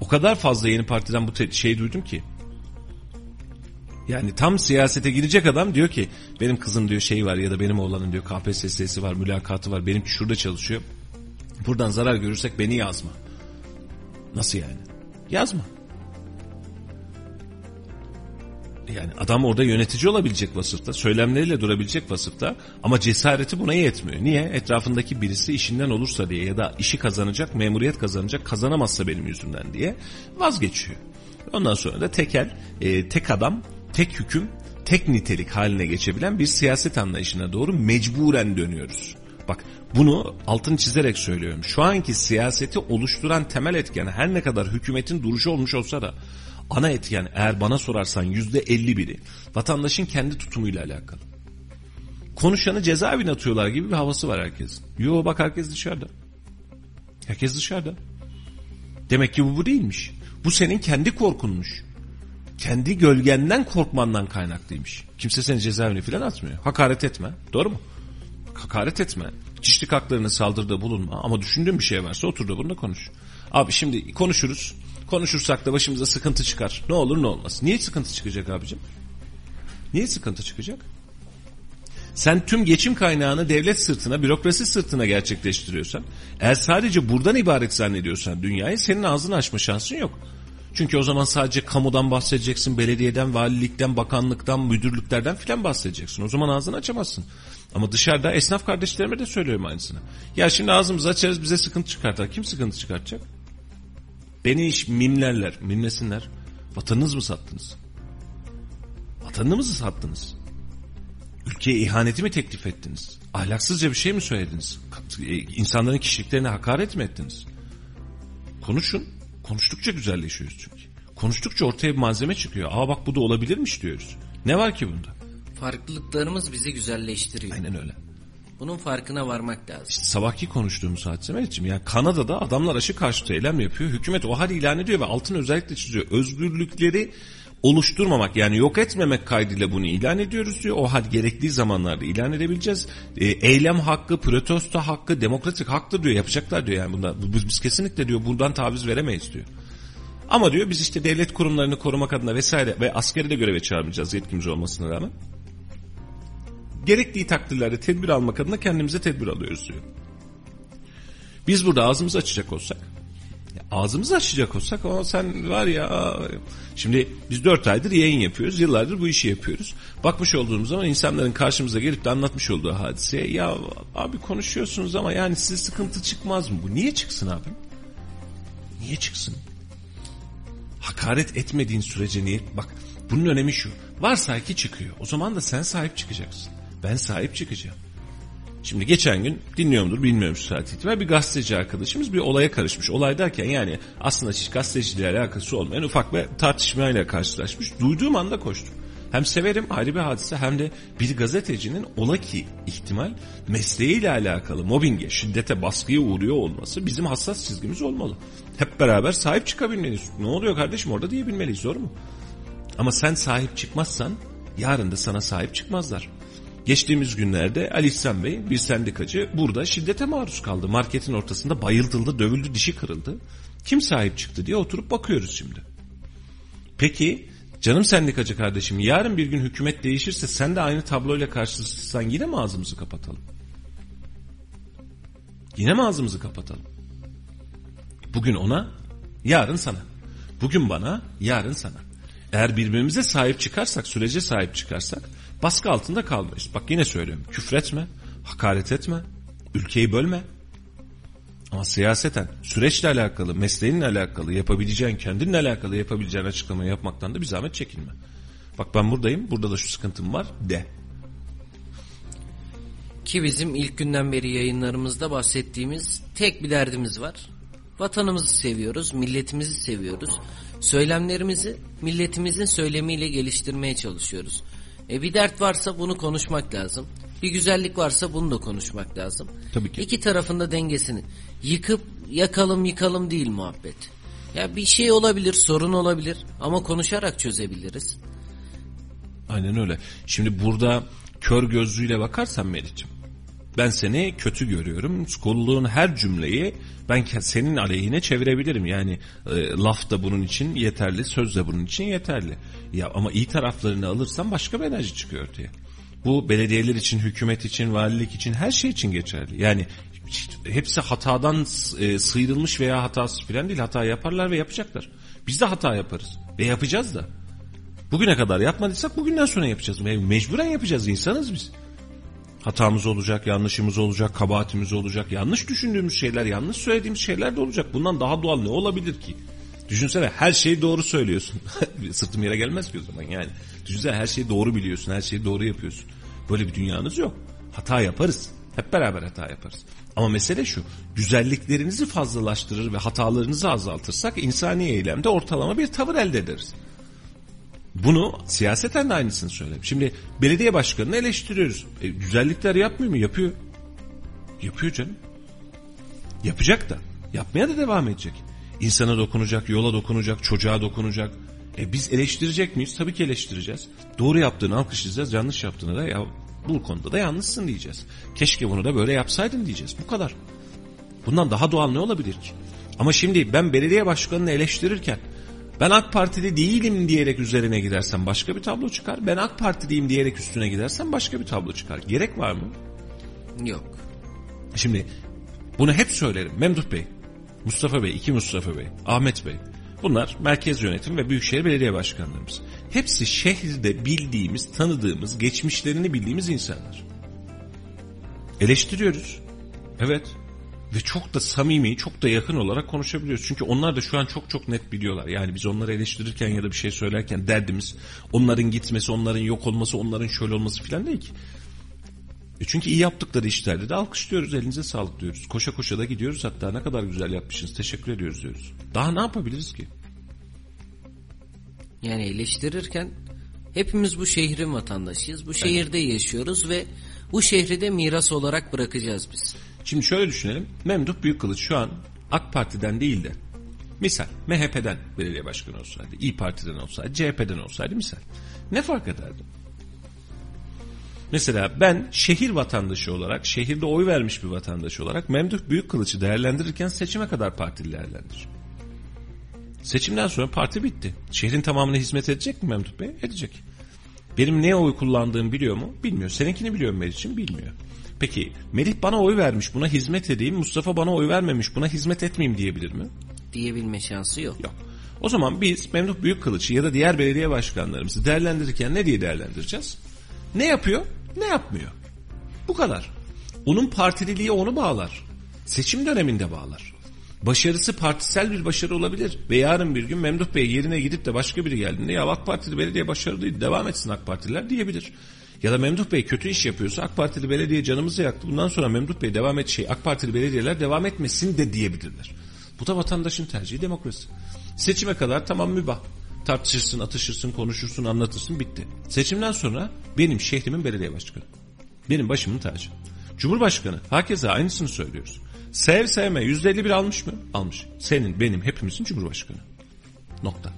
O kadar fazla yeni partiden bu şey duydum ki. Yani tam siyasete girecek adam diyor ki benim kızım diyor şey var ya da benim oğlanın diyor KPSS'si var mülakatı var benim şurada çalışıyor. Buradan zarar görürsek beni yazma. Nasıl yani? Yazma. Yani adam orada yönetici olabilecek vasıfta, söylemleriyle durabilecek vasıfta ama cesareti buna yetmiyor. Niye? Etrafındaki birisi işinden olursa diye ya da işi kazanacak, memuriyet kazanacak, kazanamazsa benim yüzümden diye vazgeçiyor. Ondan sonra da tekel, e, tek adam, tek hüküm, tek nitelik haline geçebilen bir siyaset anlayışına doğru mecburen dönüyoruz. Bak bunu altını çizerek söylüyorum. Şu anki siyaseti oluşturan temel etken her ne kadar hükümetin duruşu olmuş olsa da ana etken eğer bana sorarsan yüzde elli biri vatandaşın kendi tutumuyla alakalı. Konuşanı cezaevine atıyorlar gibi bir havası var herkesin. Yo bak herkes dışarıda. Herkes dışarıda. Demek ki bu bu değilmiş. Bu senin kendi korkunmuş. Kendi gölgenden korkmandan kaynaklıymış. Kimse seni cezaevine falan atmıyor. Hakaret etme. Doğru mu? Hakaret etme. Kişilik haklarına saldırıda bulunma. Ama düşündüğün bir şey varsa otur da bununla konuş. Abi şimdi konuşuruz. Konuşursak da başımıza sıkıntı çıkar. Ne olur ne olmaz. Niye sıkıntı çıkacak abicim? Niye sıkıntı çıkacak? Sen tüm geçim kaynağını devlet sırtına, bürokrasi sırtına gerçekleştiriyorsan, eğer sadece buradan ibaret zannediyorsan dünyayı senin ağzını açma şansın yok. Çünkü o zaman sadece kamudan bahsedeceksin, belediyeden, valilikten, bakanlıktan, müdürlüklerden filan bahsedeceksin. O zaman ağzını açamazsın. Ama dışarıda esnaf kardeşlerime de söylüyorum aynısını. Ya şimdi ağzımızı açarız bize sıkıntı çıkartar. Kim sıkıntı çıkartacak? Beni iş mimlerler, mimlesinler. Vatanınız mı sattınız? Vatanınızı sattınız. Ülkeye ihaneti mi teklif ettiniz? Ahlaksızca bir şey mi söylediniz? E, insanların kişiliklerine hakaret mi ettiniz? Konuşun. Konuştukça güzelleşiyoruz çünkü. Konuştukça ortaya bir malzeme çıkıyor. Aa bak bu da olabilirmiş diyoruz. Ne var ki bunda? Farklılıklarımız bizi güzelleştiriyor. Aynen öyle. Bunun farkına varmak lazım. İşte sabahki konuştuğumuz hadise Mehmetciğim. Yani Kanada'da adamlar aşı karşıtı eylem yapıyor. Hükümet o hal ilan ediyor ve altını özellikle çiziyor. Özgürlükleri oluşturmamak yani yok etmemek kaydıyla bunu ilan ediyoruz diyor. O hal gerektiği zamanlarda ilan edebileceğiz. E, eylem hakkı, protesto hakkı, demokratik hakkı diyor. Yapacaklar diyor yani bunlar. Biz, biz kesinlikle diyor buradan taviz veremeyiz diyor. Ama diyor biz işte devlet kurumlarını korumak adına vesaire ve askeri de göreve çağırmayacağız yetkimiz olmasına rağmen. Gerektiği takdirlerde tedbir almak adına kendimize tedbir alıyoruz diyor. Biz burada ağzımızı açacak olsak ağzımızı açacak olsak ama sen var ya şimdi biz dört aydır yayın yapıyoruz yıllardır bu işi yapıyoruz. Bakmış olduğumuz zaman insanların karşımıza gelip de anlatmış olduğu hadise ya abi konuşuyorsunuz ama yani size sıkıntı çıkmaz mı bu? Niye çıksın abi? Niye çıksın? Hakaret etmediğin sürece niye? Bak bunun önemi şu. Varsa ki çıkıyor. O zaman da sen sahip çıkacaksın. Ben sahip çıkacağım Şimdi geçen gün dinliyorumdur bilmiyorum şu saat itibariyle bir gazeteci arkadaşımız bir olaya karışmış. Olay derken yani aslında hiç gazeteciliğe alakası olmayan ufak bir tartışmayla karşılaşmış. Duyduğum anda koştum. Hem severim ayrı bir hadise hem de bir gazetecinin ola ki ihtimal mesleğiyle alakalı mobbinge, şiddete, baskıya uğruyor olması bizim hassas çizgimiz olmalı. Hep beraber sahip çıkabilmeliyiz. Ne oluyor kardeşim orada diyebilmeliyiz zor mu? Ama sen sahip çıkmazsan yarın da sana sahip çıkmazlar. Geçtiğimiz günlerde Ali İhsan Bey bir sendikacı burada şiddete maruz kaldı. Marketin ortasında bayıldıldı, dövüldü, dişi kırıldı. Kim sahip çıktı diye oturup bakıyoruz şimdi. Peki canım sendikacı kardeşim yarın bir gün hükümet değişirse sen de aynı tabloyla karşılaşırsan yine mi ağzımızı kapatalım? Yine mi ağzımızı kapatalım? Bugün ona, yarın sana. Bugün bana, yarın sana. Eğer birbirimize sahip çıkarsak, sürece sahip çıkarsak baskı altında kalmayız. Bak yine söylüyorum. Küfretme, hakaret etme, ülkeyi bölme. Ama siyaseten süreçle alakalı, mesleğinle alakalı, yapabileceğin, kendinle alakalı yapabileceğin açıklamayı yapmaktan da bir zahmet çekinme. Bak ben buradayım, burada da şu sıkıntım var de. Ki bizim ilk günden beri yayınlarımızda bahsettiğimiz tek bir derdimiz var. Vatanımızı seviyoruz, milletimizi seviyoruz. Söylemlerimizi milletimizin söylemiyle geliştirmeye çalışıyoruz. E bir dert varsa bunu konuşmak lazım. Bir güzellik varsa bunu da konuşmak lazım. Tabii ki. İki tarafında dengesini yıkıp yakalım yıkalım değil muhabbet. Ya bir şey olabilir, sorun olabilir ama konuşarak çözebiliriz. Aynen öyle. Şimdi burada kör gözlüğüyle bakarsan Meriç'im ben seni kötü görüyorum. Kurduğun her cümleyi ben senin aleyhine çevirebilirim. Yani e, laf da bunun için yeterli, söz de bunun için yeterli. Ya ama iyi taraflarını alırsam başka bir enerji çıkıyor ortaya. Bu belediyeler için, hükümet için, valilik için her şey için geçerli. Yani hepsi hatadan e, sıyrılmış veya hatasız falan değil. Hata yaparlar ve yapacaklar. Biz de hata yaparız ve yapacağız da. Bugüne kadar yapmadıysak bugünden sonra yapacağız. Mecburen yapacağız insanız biz. Hatamız olacak, yanlışımız olacak, kabahatimiz olacak. Yanlış düşündüğümüz şeyler, yanlış söylediğimiz şeyler de olacak. Bundan daha doğal ne olabilir ki? Düşünsene her şeyi doğru söylüyorsun. Sırtım yere gelmez ki o zaman yani. Düşünsene her şeyi doğru biliyorsun, her şeyi doğru yapıyorsun. Böyle bir dünyanız yok. Hata yaparız. Hep beraber hata yaparız. Ama mesele şu, güzelliklerinizi fazlalaştırır ve hatalarınızı azaltırsak insani eylemde ortalama bir tavır elde ederiz. Bunu siyaseten de aynısını söyledim. Şimdi belediye başkanını eleştiriyoruz. E, güzellikler yapmıyor mu? Yapıyor. Yapıyor canım. Yapacak da. Yapmaya da devam edecek. İnsana dokunacak, yola dokunacak, çocuğa dokunacak. E biz eleştirecek miyiz? Tabii ki eleştireceğiz. Doğru yaptığını alkışlayacağız, yanlış yaptığını da ya bu konuda da yanlışsın diyeceğiz. Keşke bunu da böyle yapsaydın diyeceğiz. Bu kadar. Bundan daha doğal ne olabilir ki? Ama şimdi ben belediye başkanını eleştirirken ben AK Partili değilim diyerek üzerine gidersen başka bir tablo çıkar. Ben AK Partiliyim diyerek üstüne gidersen başka bir tablo çıkar. Gerek var mı? Yok. Şimdi bunu hep söylerim. Memduh Bey, Mustafa Bey, iki Mustafa Bey, Ahmet Bey. Bunlar merkez yönetim ve büyükşehir belediye başkanlarımız. Hepsi şehirde bildiğimiz, tanıdığımız, geçmişlerini bildiğimiz insanlar. Eleştiriyoruz. Evet. Ve çok da samimi, çok da yakın olarak konuşabiliyoruz. Çünkü onlar da şu an çok çok net biliyorlar. Yani biz onları eleştirirken ya da bir şey söylerken derdimiz onların gitmesi, onların yok olması, onların şöyle olması falan değil ki. E çünkü iyi yaptıkları işlerde de alkışlıyoruz, elinize sağlık diyoruz. Koşa koşa da gidiyoruz hatta ne kadar güzel yapmışsınız, teşekkür ediyoruz diyoruz. Daha ne yapabiliriz ki? Yani eleştirirken hepimiz bu şehrin vatandaşıyız. Bu şehirde yaşıyoruz ve bu şehri de miras olarak bırakacağız biz. Şimdi şöyle düşünelim. Memduh Büyükkılıç şu an AK Parti'den değil de misal MHP'den belediye başkanı olsaydı, İyi Parti'den olsaydı, CHP'den olsaydı misal. Ne fark ederdi? Mesela ben şehir vatandaşı olarak, şehirde oy vermiş bir vatandaş olarak Memduh Büyükkılıç'ı değerlendirirken seçime kadar partili değerlendiririm. Seçimden sonra parti bitti. Şehrin tamamına hizmet edecek mi Memduh Bey? Edecek. Benim ne oy kullandığımı biliyor mu? Bilmiyor. Seninkini biliyor mu Meriç'in? Bilmiyor. Peki Melih bana oy vermiş buna hizmet edeyim. Mustafa bana oy vermemiş buna hizmet etmeyeyim diyebilir mi? Diyebilme şansı yok. Yok. O zaman biz Memduh Büyükkılıç'ı ya da diğer belediye başkanlarımızı değerlendirirken ne diye değerlendireceğiz? Ne yapıyor? Ne yapmıyor? Bu kadar. Onun partililiği onu bağlar. Seçim döneminde bağlar. Başarısı partisel bir başarı olabilir. Ve yarın bir gün Memduh Bey yerine gidip de başka biri geldiğinde ya AK Partili belediye başarılıydı devam etsin AK Partililer diyebilir. Ya da Memduh Bey kötü iş yapıyorsa AK Partili belediye canımızı yaktı. Bundan sonra Memduh Bey devam et şey AK Partili belediyeler devam etmesin de diyebilirler. Bu da vatandaşın tercihi demokrasi. Seçime kadar tamam mübah. Tartışırsın, atışırsın, konuşursun, anlatırsın bitti. Seçimden sonra benim şehrimin belediye başkanı. Benim başımın tacı. Cumhurbaşkanı herkese aynısını söylüyoruz. Sev sevme yüzde elli bir almış mı? Almış. Senin, benim, hepimizin cumhurbaşkanı. Nokta.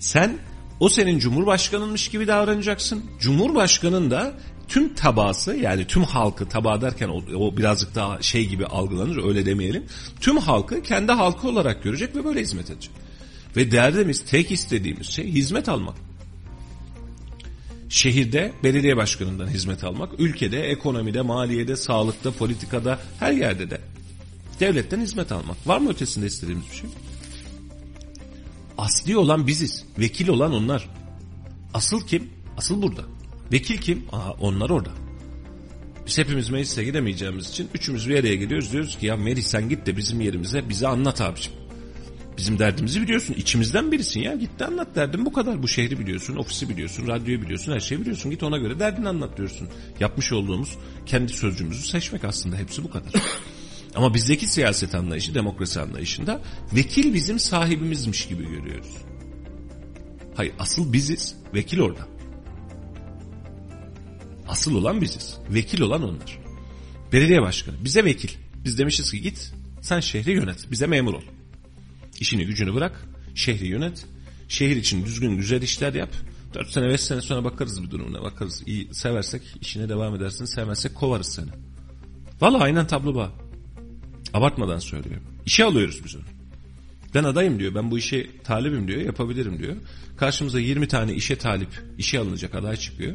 Sen o senin cumhurbaşkanınmış gibi davranacaksın. Cumhurbaşkanın da tüm tabası yani tüm halkı tabağı derken o, o birazcık daha şey gibi algılanır öyle demeyelim. Tüm halkı kendi halkı olarak görecek ve böyle hizmet edecek. Ve derdimiz tek istediğimiz şey hizmet almak. Şehirde belediye başkanından hizmet almak, ülkede, ekonomide, maliyede, sağlıkta, politikada, her yerde de devletten hizmet almak. Var mı ötesinde istediğimiz bir şey? Asli olan biziz. Vekil olan onlar. Asıl kim? Asıl burada. Vekil kim? Aha, onlar orada. Biz hepimiz meclise gidemeyeceğimiz için üçümüz bir araya geliyoruz. Diyoruz ki ya Meri sen git de bizim yerimize bize anlat abiciğim. Bizim derdimizi biliyorsun. İçimizden birisin ya. Git de anlat derdim bu kadar. Bu şehri biliyorsun, ofisi biliyorsun, radyoyu biliyorsun, her şeyi biliyorsun. Git ona göre derdini anlat diyorsun. Yapmış olduğumuz kendi sözcüğümüzü seçmek aslında hepsi bu kadar. Ama bizdeki siyaset anlayışı, demokrasi anlayışında vekil bizim sahibimizmiş gibi görüyoruz. Hayır asıl biziz, vekil orada. Asıl olan biziz, vekil olan onlar. Belediye başkanı bize vekil. Biz demişiz ki git sen şehri yönet, bize memur ol. İşini gücünü bırak, şehri yönet, şehir için düzgün güzel işler yap. 4 sene 5 sene sonra bakarız bir durumuna bakarız. İyi seversek işine devam edersin, sevmezsek kovarız seni. Valla aynen tablo bu. Abartmadan söylüyorum. İşe alıyoruz biz onu. Ben adayım diyor. Ben bu işe talibim diyor. Yapabilirim diyor. Karşımıza 20 tane işe talip, işe alınacak aday çıkıyor.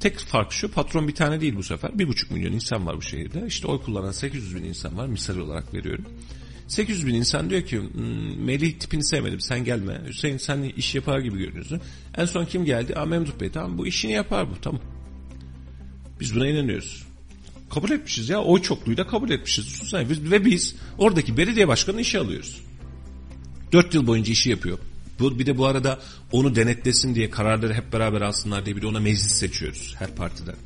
Tek fark şu patron bir tane değil bu sefer. Bir buçuk milyon insan var bu şehirde. İşte oy kullanan 800 bin insan var. Misal olarak veriyorum. 800 bin insan diyor ki hmm, Melih tipini sevmedim sen gelme. Hüseyin sen iş yapar gibi görünüyorsun. En son kim geldi? Aa Memduh Bey tamam bu işini yapar bu tamam. Biz buna inanıyoruz. Kabul etmişiz ya. Oy çokluğuyla kabul etmişiz. Ve biz oradaki belediye başkanını işe alıyoruz. Dört yıl boyunca işi yapıyor. Bu, bir de bu arada onu denetlesin diye kararları hep beraber alsınlar diye bir de ona meclis seçiyoruz her partiden.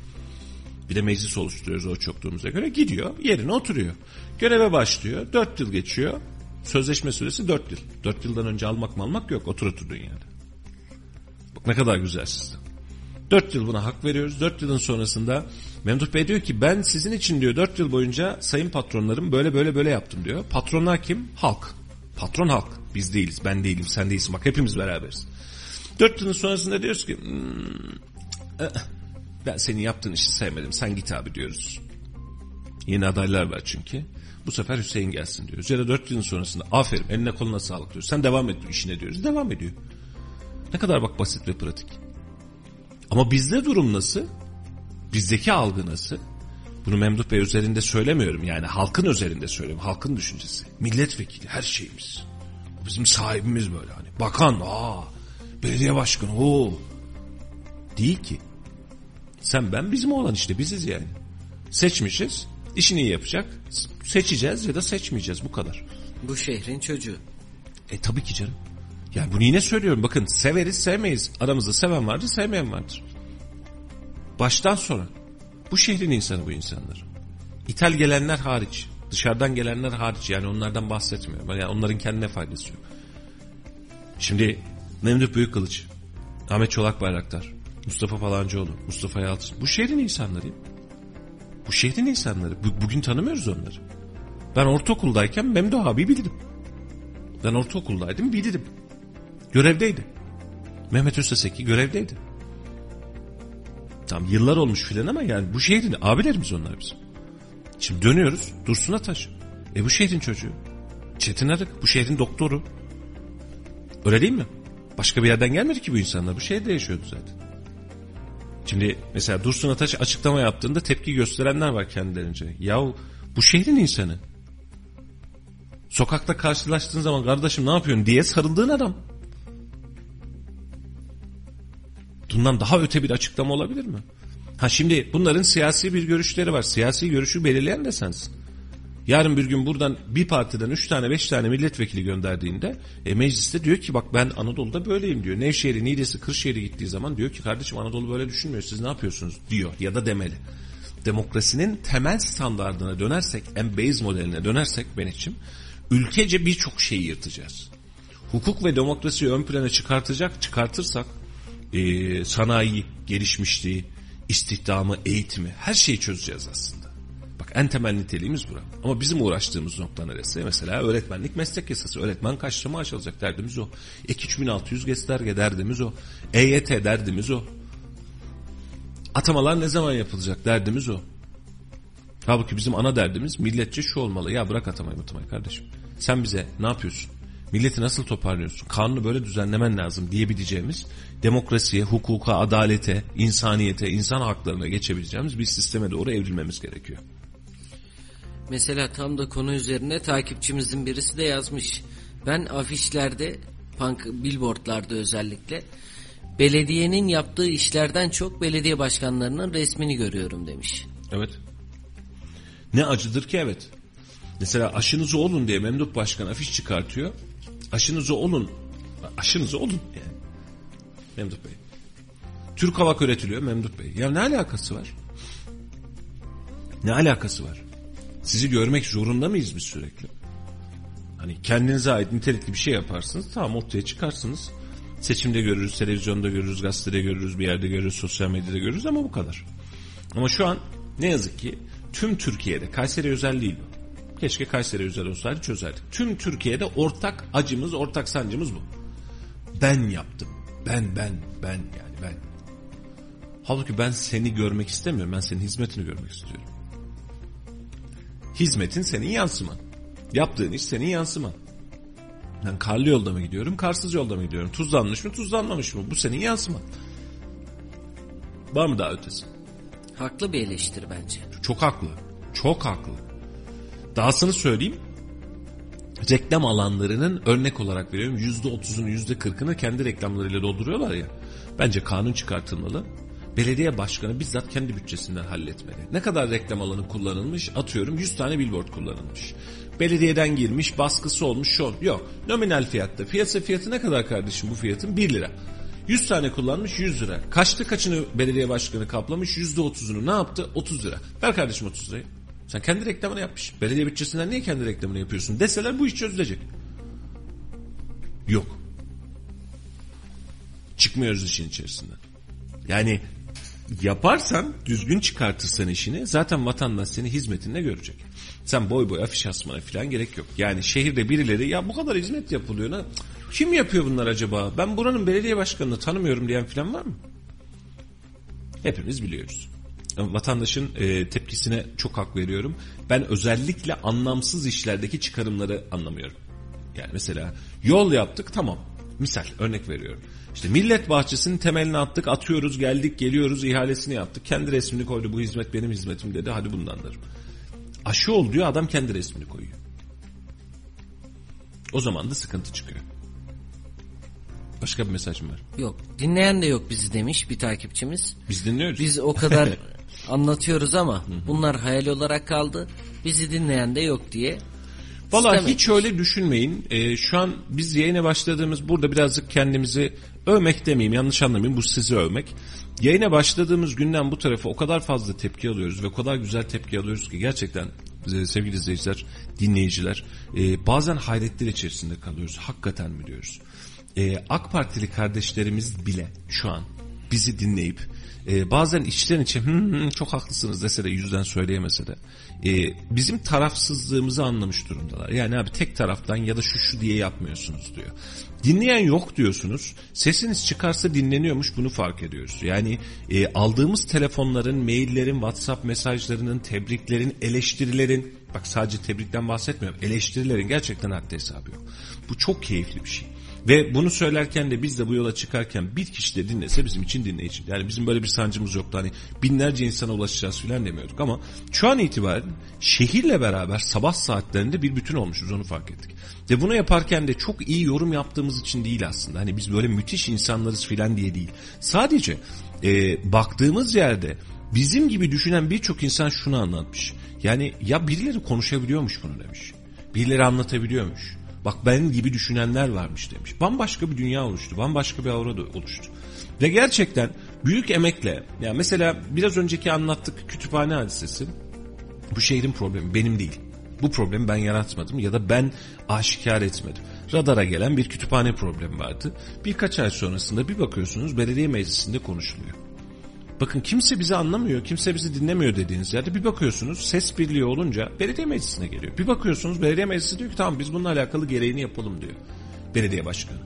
Bir de meclis oluşturuyoruz o çokluğumuza göre. Gidiyor yerine oturuyor. Göreve başlıyor. Dört yıl geçiyor. Sözleşme süresi dört yıl. Dört yıldan önce almak mı almak yok. Otur otur dünyada. Bak ne kadar güzel sizde. 4 yıl buna hak veriyoruz. 4 yılın sonrasında Memduh Bey diyor ki ben sizin için diyor 4 yıl boyunca sayın patronlarım böyle böyle böyle yaptım diyor. Patronlar kim? Halk. Patron halk. Biz değiliz, ben değilim, sen değilsin. Bak hepimiz beraberiz. 4 yılın sonrasında diyoruz ki hmm, eh, ben senin yaptığın işi sevmedim. Sen git abi diyoruz. Yeni adaylar var çünkü. Bu sefer Hüseyin gelsin diyoruz. Ya da 4 yılın sonrasında aferin eline koluna sağlık diyoruz. Sen devam et işine diyoruz. Devam ediyor. Ne kadar bak basit ve pratik. Ama bizde durum nasıl? Bizdeki algı nasıl? Bunu Memduh Bey üzerinde söylemiyorum yani halkın üzerinde söylüyorum. Halkın düşüncesi. Milletvekili her şeyimiz. bizim sahibimiz böyle hani. Bakan, aa, belediye başkanı, o. Değil ki. Sen ben bizim olan işte biziz yani. Seçmişiz, işini iyi yapacak. Seçeceğiz ya da seçmeyeceğiz bu kadar. Bu şehrin çocuğu. E tabii ki canım. Yani bunu yine söylüyorum. Bakın severiz sevmeyiz. Aramızda seven vardır sevmeyen vardır. Baştan sonra. Bu şehrin insanı bu insanlar. İthal gelenler hariç. Dışarıdan gelenler hariç. Yani onlardan bahsetmiyorum. Yani onların kendine faydası yok. Şimdi Memduh Büyükkılıç, Ahmet Çolak Bayraktar, Mustafa Falancıoğlu, Mustafa Yalçın. Bu şehrin insanları. Bu şehrin insanları. Bu, bugün tanımıyoruz onları. Ben ortaokuldayken Memduh abi bilirim. Ben ortaokuldaydım bilirim. Görevdeydi. Mehmet Özseseki görevdeydi. Tam yıllar olmuş filan ama yani bu şehrin abilerimiz onlar bizim. Şimdi dönüyoruz Dursun Ataş. E bu şehrin çocuğu. Çetin Arık bu şehrin doktoru. Öyle değil mi? Başka bir yerden gelmedi ki bu insanlar. Bu şehirde yaşıyordu zaten. Şimdi mesela Dursun Ataş açıklama yaptığında tepki gösterenler var kendilerince. Yahu bu şehrin insanı. Sokakta karşılaştığın zaman kardeşim ne yapıyorsun diye sarıldığın adam. Bundan daha öte bir açıklama olabilir mi? Ha şimdi bunların siyasi bir görüşleri var. Siyasi görüşü belirleyen de sensin. Yarın bir gün buradan bir partiden üç tane beş tane milletvekili gönderdiğinde e, mecliste diyor ki bak ben Anadolu'da böyleyim diyor. Nevşehir'i, Niğde'si, Kırşehir'e gittiği zaman diyor ki kardeşim Anadolu böyle düşünmüyor siz ne yapıyorsunuz diyor ya da demeli. Demokrasinin temel standartına dönersek en base modeline dönersek ben için ülkece birçok şeyi yırtacağız. Hukuk ve demokrasiyi ön plana çıkartacak çıkartırsak e, sanayi gelişmişliği, istihdamı, eğitimi her şeyi çözeceğiz aslında. Bak en temel niteliğimiz bura. Ama bizim uğraştığımız nokta neresi? Mesela öğretmenlik meslek yasası. Öğretmen kaç lira maaş alacak derdimiz o. Ek 3600 gösterge derdimiz o. EYT derdimiz o. Atamalar ne zaman yapılacak derdimiz o. Halbuki bizim ana derdimiz milletçe şu olmalı. Ya bırak atamayı atamayı kardeşim. Sen bize ne yapıyorsun? Milleti nasıl toparlıyorsun? Kanunu böyle düzenlemen lazım diyebileceğimiz demokrasiye, hukuka, adalete, insaniyete, insan haklarına geçebileceğimiz bir sisteme doğru evrilmemiz gerekiyor. Mesela tam da konu üzerine takipçimizin birisi de yazmış. Ben afişlerde, punk, billboardlarda özellikle belediyenin yaptığı işlerden çok belediye başkanlarının resmini görüyorum demiş. Evet. Ne acıdır ki evet. Mesela aşınızı olun diye Memduh Başkan afiş çıkartıyor. Aşınızı olun. Aşınızı olun yani. Memduh Bey. Türk Havak üretiliyor Memduh Bey. Ya ne alakası var? Ne alakası var? Sizi görmek zorunda mıyız biz sürekli? Hani kendinize ait nitelikli bir şey yaparsınız. Tamam ortaya çıkarsınız. Seçimde görürüz, televizyonda görürüz, gazetede görürüz, bir yerde görürüz, sosyal medyada görürüz ama bu kadar. Ama şu an ne yazık ki tüm Türkiye'de, Kayseri özel değil bu. Keşke Kayseri özel olsaydı çözerdik. Tüm Türkiye'de ortak acımız, ortak sancımız bu. Ben yaptım. Ben, ben, ben yani ben. Halbuki ben seni görmek istemiyorum. Ben senin hizmetini görmek istiyorum. Hizmetin senin yansıman. Yaptığın iş senin yansıman. Ben karlı yolda mı gidiyorum, karsız yolda mı gidiyorum? Tuzlanmış mı, tuzlanmamış mı? Bu senin yansıman. Var mı daha ötesi? Haklı bir eleştiri bence. Çok haklı. Çok haklı. Dahasını söyleyeyim. Reklam alanlarının örnek olarak veriyorum. Yüzde otuzunu yüzde kırkını kendi reklamlarıyla dolduruyorlar ya. Bence kanun çıkartılmalı. Belediye başkanı bizzat kendi bütçesinden halletmeli. Ne kadar reklam alanı kullanılmış? Atıyorum 100 tane billboard kullanılmış. Belediyeden girmiş, baskısı olmuş, şu Yok. Nominal fiyatta. Piyasa fiyatı ne kadar kardeşim bu fiyatın? 1 lira. 100 tane kullanmış 100 lira. Kaçtı kaçını belediye başkanı kaplamış? %30'unu ne yaptı? 30 lira. Ver kardeşim 30 lirayı. Sen kendi reklamını yapmış. Belediye bütçesinden niye kendi reklamını yapıyorsun deseler bu iş çözülecek. Yok. Çıkmıyoruz işin içerisinden. Yani yaparsan düzgün çıkartırsan işini zaten vatandaş seni hizmetinde görecek. Sen boy boy afiş asmana falan gerek yok. Yani şehirde birileri ya bu kadar hizmet yapılıyor. Ne? Kim yapıyor bunlar acaba? Ben buranın belediye başkanını tanımıyorum diyen falan var mı? Hepimiz biliyoruz. Vatandaşın e, tepkisine çok hak veriyorum. Ben özellikle anlamsız işlerdeki çıkarımları anlamıyorum. Yani mesela yol yaptık tamam. Misal örnek veriyorum. İşte millet bahçesinin temelini attık, atıyoruz, geldik, geliyoruz, ihalesini yaptık. Kendi resmini koydu, bu hizmet benim hizmetim dedi, hadi bundandır. Aşı ol diyor, adam kendi resmini koyuyor. O zaman da sıkıntı çıkıyor. Başka bir mesajım var. Yok. Dinleyen de yok bizi demiş bir takipçimiz. Biz dinliyoruz. Biz o kadar anlatıyoruz ama bunlar hayal olarak kaldı. Bizi dinleyen de yok diye. Valla hiç öyle düşünmeyin. Ee, şu an biz yayına başladığımız burada birazcık kendimizi övmek demeyeyim yanlış anlamayın bu sizi övmek. Yayına başladığımız günden bu tarafa o kadar fazla tepki alıyoruz ve o kadar güzel tepki alıyoruz ki gerçekten e, sevgili izleyiciler, dinleyiciler e, bazen hayretler içerisinde kalıyoruz. Hakikaten mi diyoruz? E, AK Partili kardeşlerimiz bile şu an bizi dinleyip e, bazen içten içe "Hı hı, çok haklısınız dese de yüzden söyleyemese de e, bizim tarafsızlığımızı anlamış durumdalar. Yani abi tek taraftan ya da şu şu diye yapmıyorsunuz diyor. Dinleyen yok diyorsunuz. Sesiniz çıkarsa dinleniyormuş bunu fark ediyoruz. Yani e, aldığımız telefonların, maillerin, WhatsApp mesajlarının, tebriklerin, eleştirilerin bak sadece tebrikten bahsetmiyorum. Eleştirilerin gerçekten haddi hesabı yok. Bu çok keyifli bir şey. Ve bunu söylerken de biz de bu yola çıkarken bir kişi de dinlese bizim için dinleyici. Yani bizim böyle bir sancımız yoktu. Hani binlerce insana ulaşacağız filan demiyorduk ama şu an itibaren şehirle beraber sabah saatlerinde bir bütün olmuşuz onu fark ettik. Ve bunu yaparken de çok iyi yorum yaptığımız için değil aslında. Hani biz böyle müthiş insanlarız filan diye değil. Sadece e, baktığımız yerde bizim gibi düşünen birçok insan şunu anlatmış. Yani ya birileri konuşabiliyormuş bunu demiş. Birileri anlatabiliyormuş. Bak ben gibi düşünenler varmış demiş. Bambaşka bir dünya oluştu. Bambaşka bir aura da oluştu. Ve gerçekten büyük emekle yani mesela biraz önceki anlattık kütüphane hadisesi bu şehrin problemi benim değil. Bu problemi ben yaratmadım ya da ben aşikar etmedim. Radara gelen bir kütüphane problemi vardı. Birkaç ay sonrasında bir bakıyorsunuz belediye meclisinde konuşuluyor. Bakın kimse bizi anlamıyor, kimse bizi dinlemiyor dediğiniz yerde bir bakıyorsunuz ses birliği olunca belediye meclisine geliyor. Bir bakıyorsunuz belediye meclisi diyor ki tamam biz bununla alakalı gereğini yapalım diyor. Belediye başkanı.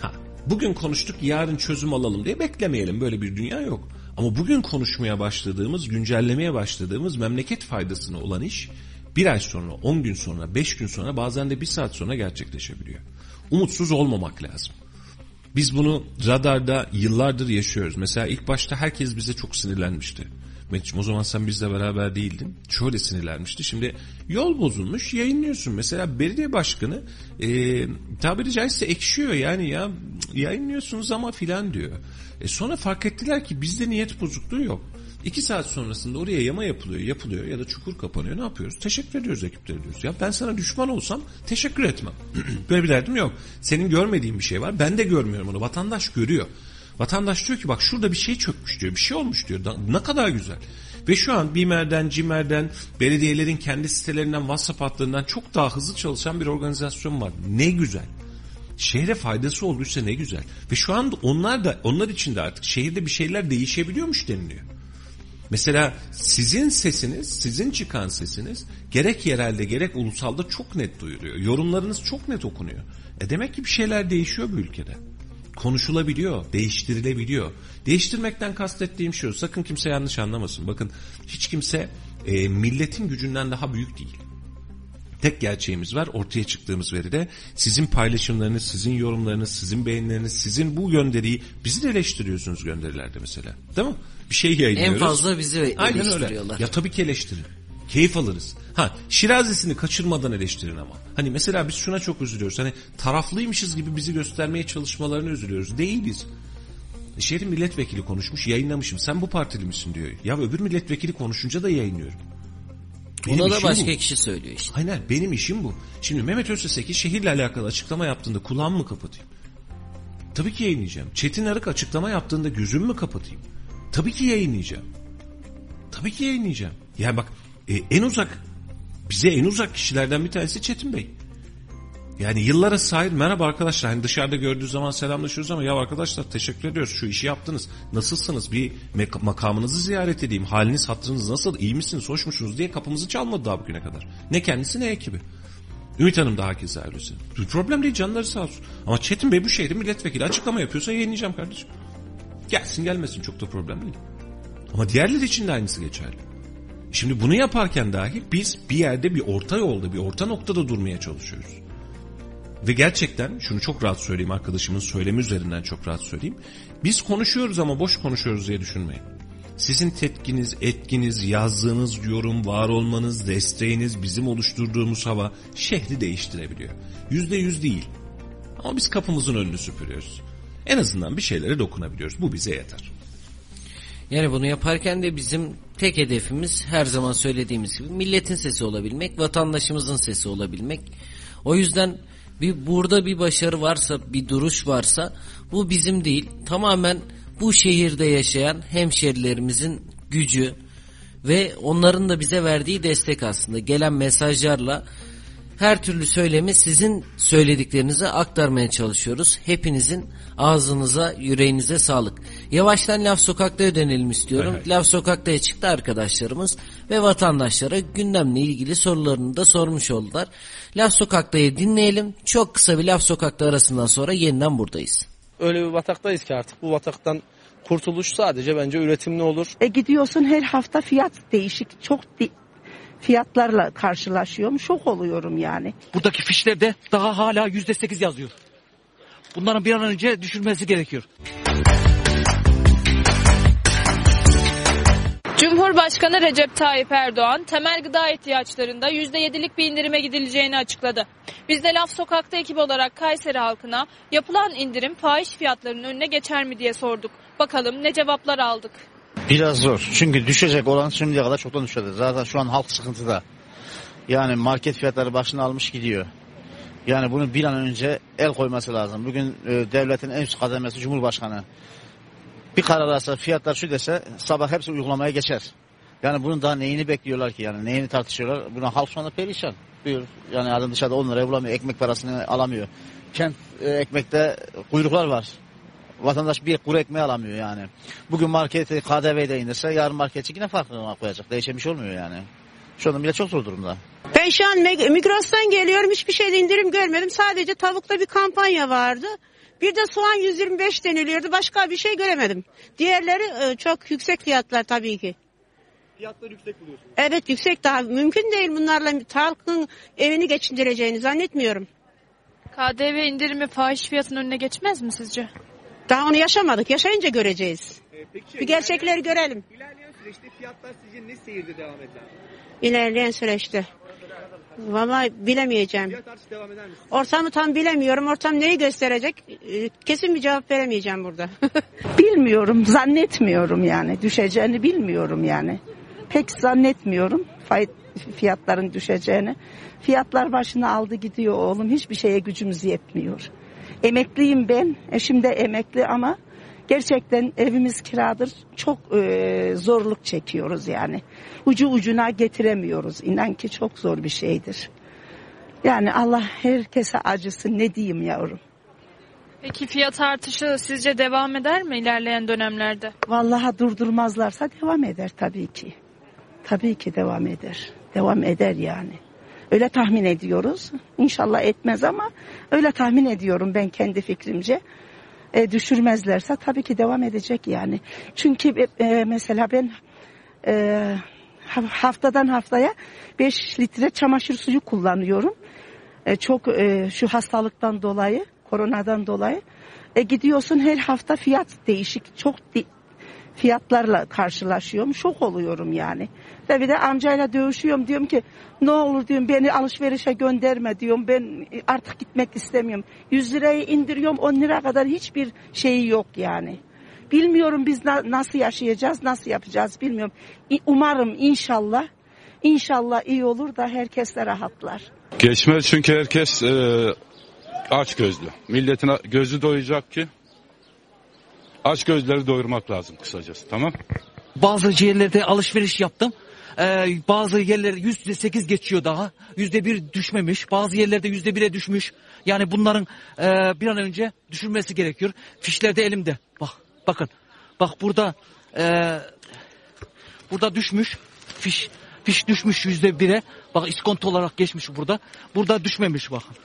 Ha, bugün konuştuk yarın çözüm alalım diye beklemeyelim böyle bir dünya yok. Ama bugün konuşmaya başladığımız, güncellemeye başladığımız memleket faydasına olan iş bir ay sonra, on gün sonra, beş gün sonra bazen de bir saat sonra gerçekleşebiliyor. Umutsuz olmamak lazım. Biz bunu radarda yıllardır yaşıyoruz. Mesela ilk başta herkes bize çok sinirlenmişti. Mehmetciğim o zaman sen bizle beraber değildin. Şöyle sinirlenmişti. Şimdi yol bozulmuş yayınlıyorsun. Mesela belediye başkanı e, tabiri caizse ekşiyor yani ya yayınlıyorsunuz ama filan diyor. E sonra fark ettiler ki bizde niyet bozukluğu yok. İki saat sonrasında oraya yama yapılıyor, yapılıyor ya da çukur kapanıyor. Ne yapıyoruz? Teşekkür ediyoruz ekiplere diyoruz. Ya ben sana düşman olsam teşekkür etmem. Böyle bir derdim yok. Senin görmediğin bir şey var. Ben de görmüyorum onu. Vatandaş görüyor. Vatandaş diyor ki bak şurada bir şey çökmüş diyor. Bir şey olmuş diyor. Ne kadar güzel. Ve şu an BİMER'den, CİMER'den, belediyelerin kendi sitelerinden, WhatsApp hatlarından çok daha hızlı çalışan bir organizasyon var. Ne güzel şehre faydası olduysa ne güzel. Ve şu anda onlar da onlar için de artık şehirde bir şeyler değişebiliyormuş deniliyor. Mesela sizin sesiniz, sizin çıkan sesiniz gerek yerelde gerek ulusalda çok net duyuluyor. Yorumlarınız çok net okunuyor. E demek ki bir şeyler değişiyor bu ülkede. Konuşulabiliyor, değiştirilebiliyor. Değiştirmekten kastettiğim şu, sakın kimse yanlış anlamasın. Bakın hiç kimse e, milletin gücünden daha büyük değil. Tek gerçeğimiz var ortaya çıktığımız veride sizin paylaşımlarınız, sizin yorumlarınız, sizin beğenileriniz, sizin bu gönderiyi bizi de eleştiriyorsunuz gönderilerde mesela. Değil mi? Bir şey yayınlıyoruz. En fazla bizi Aynen eleştiriyorlar. öyle. Ya tabii ki eleştirin. Keyif alırız. Ha şirazesini kaçırmadan eleştirin ama. Hani mesela biz şuna çok üzülüyoruz. Hani taraflıymışız gibi bizi göstermeye çalışmalarını üzülüyoruz. Değiliz. E, Şehrin milletvekili konuşmuş yayınlamışım. Sen bu partili misin diyor. Ya öbür milletvekili konuşunca da yayınlıyorum. Benim Ona da başka bu. kişi söylüyor işte. Aynen benim işim bu. Şimdi Mehmet Özseseki şehirle alakalı açıklama yaptığında kulağımı mı kapatayım? Tabii ki yayınlayacağım. Çetin Arık açıklama yaptığında gözümü mü kapatayım? Tabii ki yayınlayacağım. Tabii ki yayınlayacağım. Yani bak e, en uzak bize en uzak kişilerden bir tanesi Çetin Bey. Yani yıllara sahip merhaba arkadaşlar hani dışarıda gördüğü zaman selamlaşıyoruz ama ya arkadaşlar teşekkür ediyoruz şu işi yaptınız nasılsınız bir makamınızı ziyaret edeyim haliniz hatırınız nasıl iyi misiniz hoş musunuz diye kapımızı çalmadı daha bugüne kadar. Ne kendisi ne ekibi. Ümit Hanım da öylesi. Bir problem değil canları sağ olsun. Ama Çetin Bey bu şehrin milletvekili açıklama yapıyorsa yayınlayacağım kardeşim. Gelsin gelmesin çok da problem değil. Ama diğerleri için de aynısı geçerli. Şimdi bunu yaparken dahi biz bir yerde bir orta yolda bir orta noktada durmaya çalışıyoruz. Ve gerçekten şunu çok rahat söyleyeyim arkadaşımın söylemi üzerinden çok rahat söyleyeyim. Biz konuşuyoruz ama boş konuşuyoruz diye düşünmeyin. Sizin tetkiniz, etkiniz, yazdığınız yorum, var olmanız, desteğiniz, bizim oluşturduğumuz hava şehri değiştirebiliyor. Yüzde yüz değil. Ama biz kapımızın önünü süpürüyoruz. En azından bir şeylere dokunabiliyoruz. Bu bize yeter. Yani bunu yaparken de bizim tek hedefimiz her zaman söylediğimiz gibi milletin sesi olabilmek, vatandaşımızın sesi olabilmek. O yüzden bir burada bir başarı varsa, bir duruş varsa bu bizim değil. Tamamen bu şehirde yaşayan hemşerilerimizin gücü ve onların da bize verdiği destek aslında. Gelen mesajlarla her türlü söylemi sizin söylediklerinize aktarmaya çalışıyoruz. Hepinizin ağzınıza, yüreğinize sağlık. Yavaştan Laf Sokak'ta dönelim istiyorum. Evet. Laf Sokak'ta'ya çıktı arkadaşlarımız ve vatandaşlara gündemle ilgili sorularını da sormuş oldular. Laf Sokak'ta'yı dinleyelim. Çok kısa bir Laf Sokak'ta arasından sonra yeniden buradayız. öyle bir bataktayız ki artık bu bataktan kurtuluş sadece bence üretimli olur. E gidiyorsun her hafta fiyat değişik çok di- fiyatlarla karşılaşıyorum. Şok oluyorum yani. Buradaki fişlerde daha hala yüzde sekiz yazıyor. Bunların bir an önce düşürmesi gerekiyor. Cumhurbaşkanı Recep Tayyip Erdoğan temel gıda ihtiyaçlarında %7'lik bir indirime gidileceğini açıkladı. Biz de Laf Sokak'ta ekip olarak Kayseri halkına yapılan indirim fahiş fiyatlarının önüne geçer mi diye sorduk. Bakalım ne cevaplar aldık. Biraz zor. Çünkü düşecek olan şimdiye kadar çoktan düşerdi. Zaten şu an halk sıkıntıda. Yani market fiyatları başını almış gidiyor. Yani bunu bir an önce el koyması lazım. Bugün e, devletin en üst kademesi Cumhurbaşkanı. Bir karar alsa fiyatlar şu dese sabah hepsi uygulamaya geçer. Yani bunun daha neyini bekliyorlar ki yani neyini tartışıyorlar. Buna halk şu anda perişan. Buyur. Yani adam dışarıda 10 liraya bulamıyor. Ekmek parasını alamıyor. Kent e, ekmekte kuyruklar var. Vatandaş bir kuru ekmeği alamıyor yani. Bugün marketi KDV'yi de indirse yarın marketçi yine farklı koyacak. Değişen bir şey olmuyor yani. Şu anda millet çok zor durumda. Ben şu an Migros'tan geliyorum. Hiçbir şeyde indirim görmedim. Sadece tavukta bir kampanya vardı. Bir de soğan 125 deniliyordu. Başka bir şey göremedim. Diğerleri e, çok yüksek fiyatlar tabii ki. Fiyatları yüksek buluyorsunuz. Evet yüksek daha mümkün değil bunlarla halkın evini geçindireceğini zannetmiyorum. KDV indirimi fahiş fiyatın önüne geçmez mi sizce? Daha onu yaşamadık. Yaşayınca göreceğiz. peki Bir gerçekleri görelim. ilerleyen süreçte fiyatlar sizce ne seyirde devam eder? İlerleyen süreçte. Vallahi bilemeyeceğim. artışı devam eder mi? Ortamı tam bilemiyorum. Ortam neyi gösterecek? E, Kesin bir cevap veremeyeceğim burada. Bilmiyorum, zannetmiyorum yani. Düşeceğini bilmiyorum yani. Pek zannetmiyorum fiyatların düşeceğini. Fiyatlar başını aldı gidiyor oğlum. Hiçbir şeye gücümüz yetmiyor. Emekliyim ben. Eşim de emekli ama gerçekten evimiz kiradır. Çok e, zorluk çekiyoruz yani. Ucu ucuna getiremiyoruz. İnan ki çok zor bir şeydir. Yani Allah herkese acısın ne diyeyim yavrum. Peki fiyat artışı sizce devam eder mi ilerleyen dönemlerde? Vallahi durdurmazlarsa devam eder tabii ki. Tabii ki devam eder. Devam eder yani. Öyle tahmin ediyoruz. İnşallah etmez ama öyle tahmin ediyorum ben kendi fikrimce. E, düşürmezlerse tabii ki devam edecek yani. Çünkü e, e, mesela ben e, ha- haftadan haftaya 5 litre çamaşır suyu kullanıyorum. E, çok e, şu hastalıktan dolayı, koronadan dolayı. E, gidiyorsun her hafta fiyat değişik, çok fiyatlarla karşılaşıyorum. Şok oluyorum yani. Ve bir de amcayla dövüşüyorum. Diyorum ki ne olur diyorum beni alışverişe gönderme diyorum. Ben artık gitmek istemiyorum. 100 lirayı indiriyorum 10 lira kadar hiçbir şeyi yok yani. Bilmiyorum biz na- nasıl yaşayacağız, nasıl yapacağız bilmiyorum. Umarım inşallah, inşallah iyi olur da herkes de rahatlar. Geçmez çünkü herkes e, aç gözlü. Milletin gözü doyacak ki aç gözleri doyurmak lazım kısacası tamam? Bazı yerlerde alışveriş yaptım. Ee, bazı yerler yüzde sekiz geçiyor daha. Yüzde bir düşmemiş. Bazı yerlerde yüzde bire düşmüş. Yani bunların e, bir an önce düşürmesi gerekiyor. Fişler de elimde. Bak bakın. Bak burada e, burada düşmüş. Fiş fiş düşmüş yüzde bire. Bak iskonto olarak geçmiş burada. Burada düşmemiş bakın.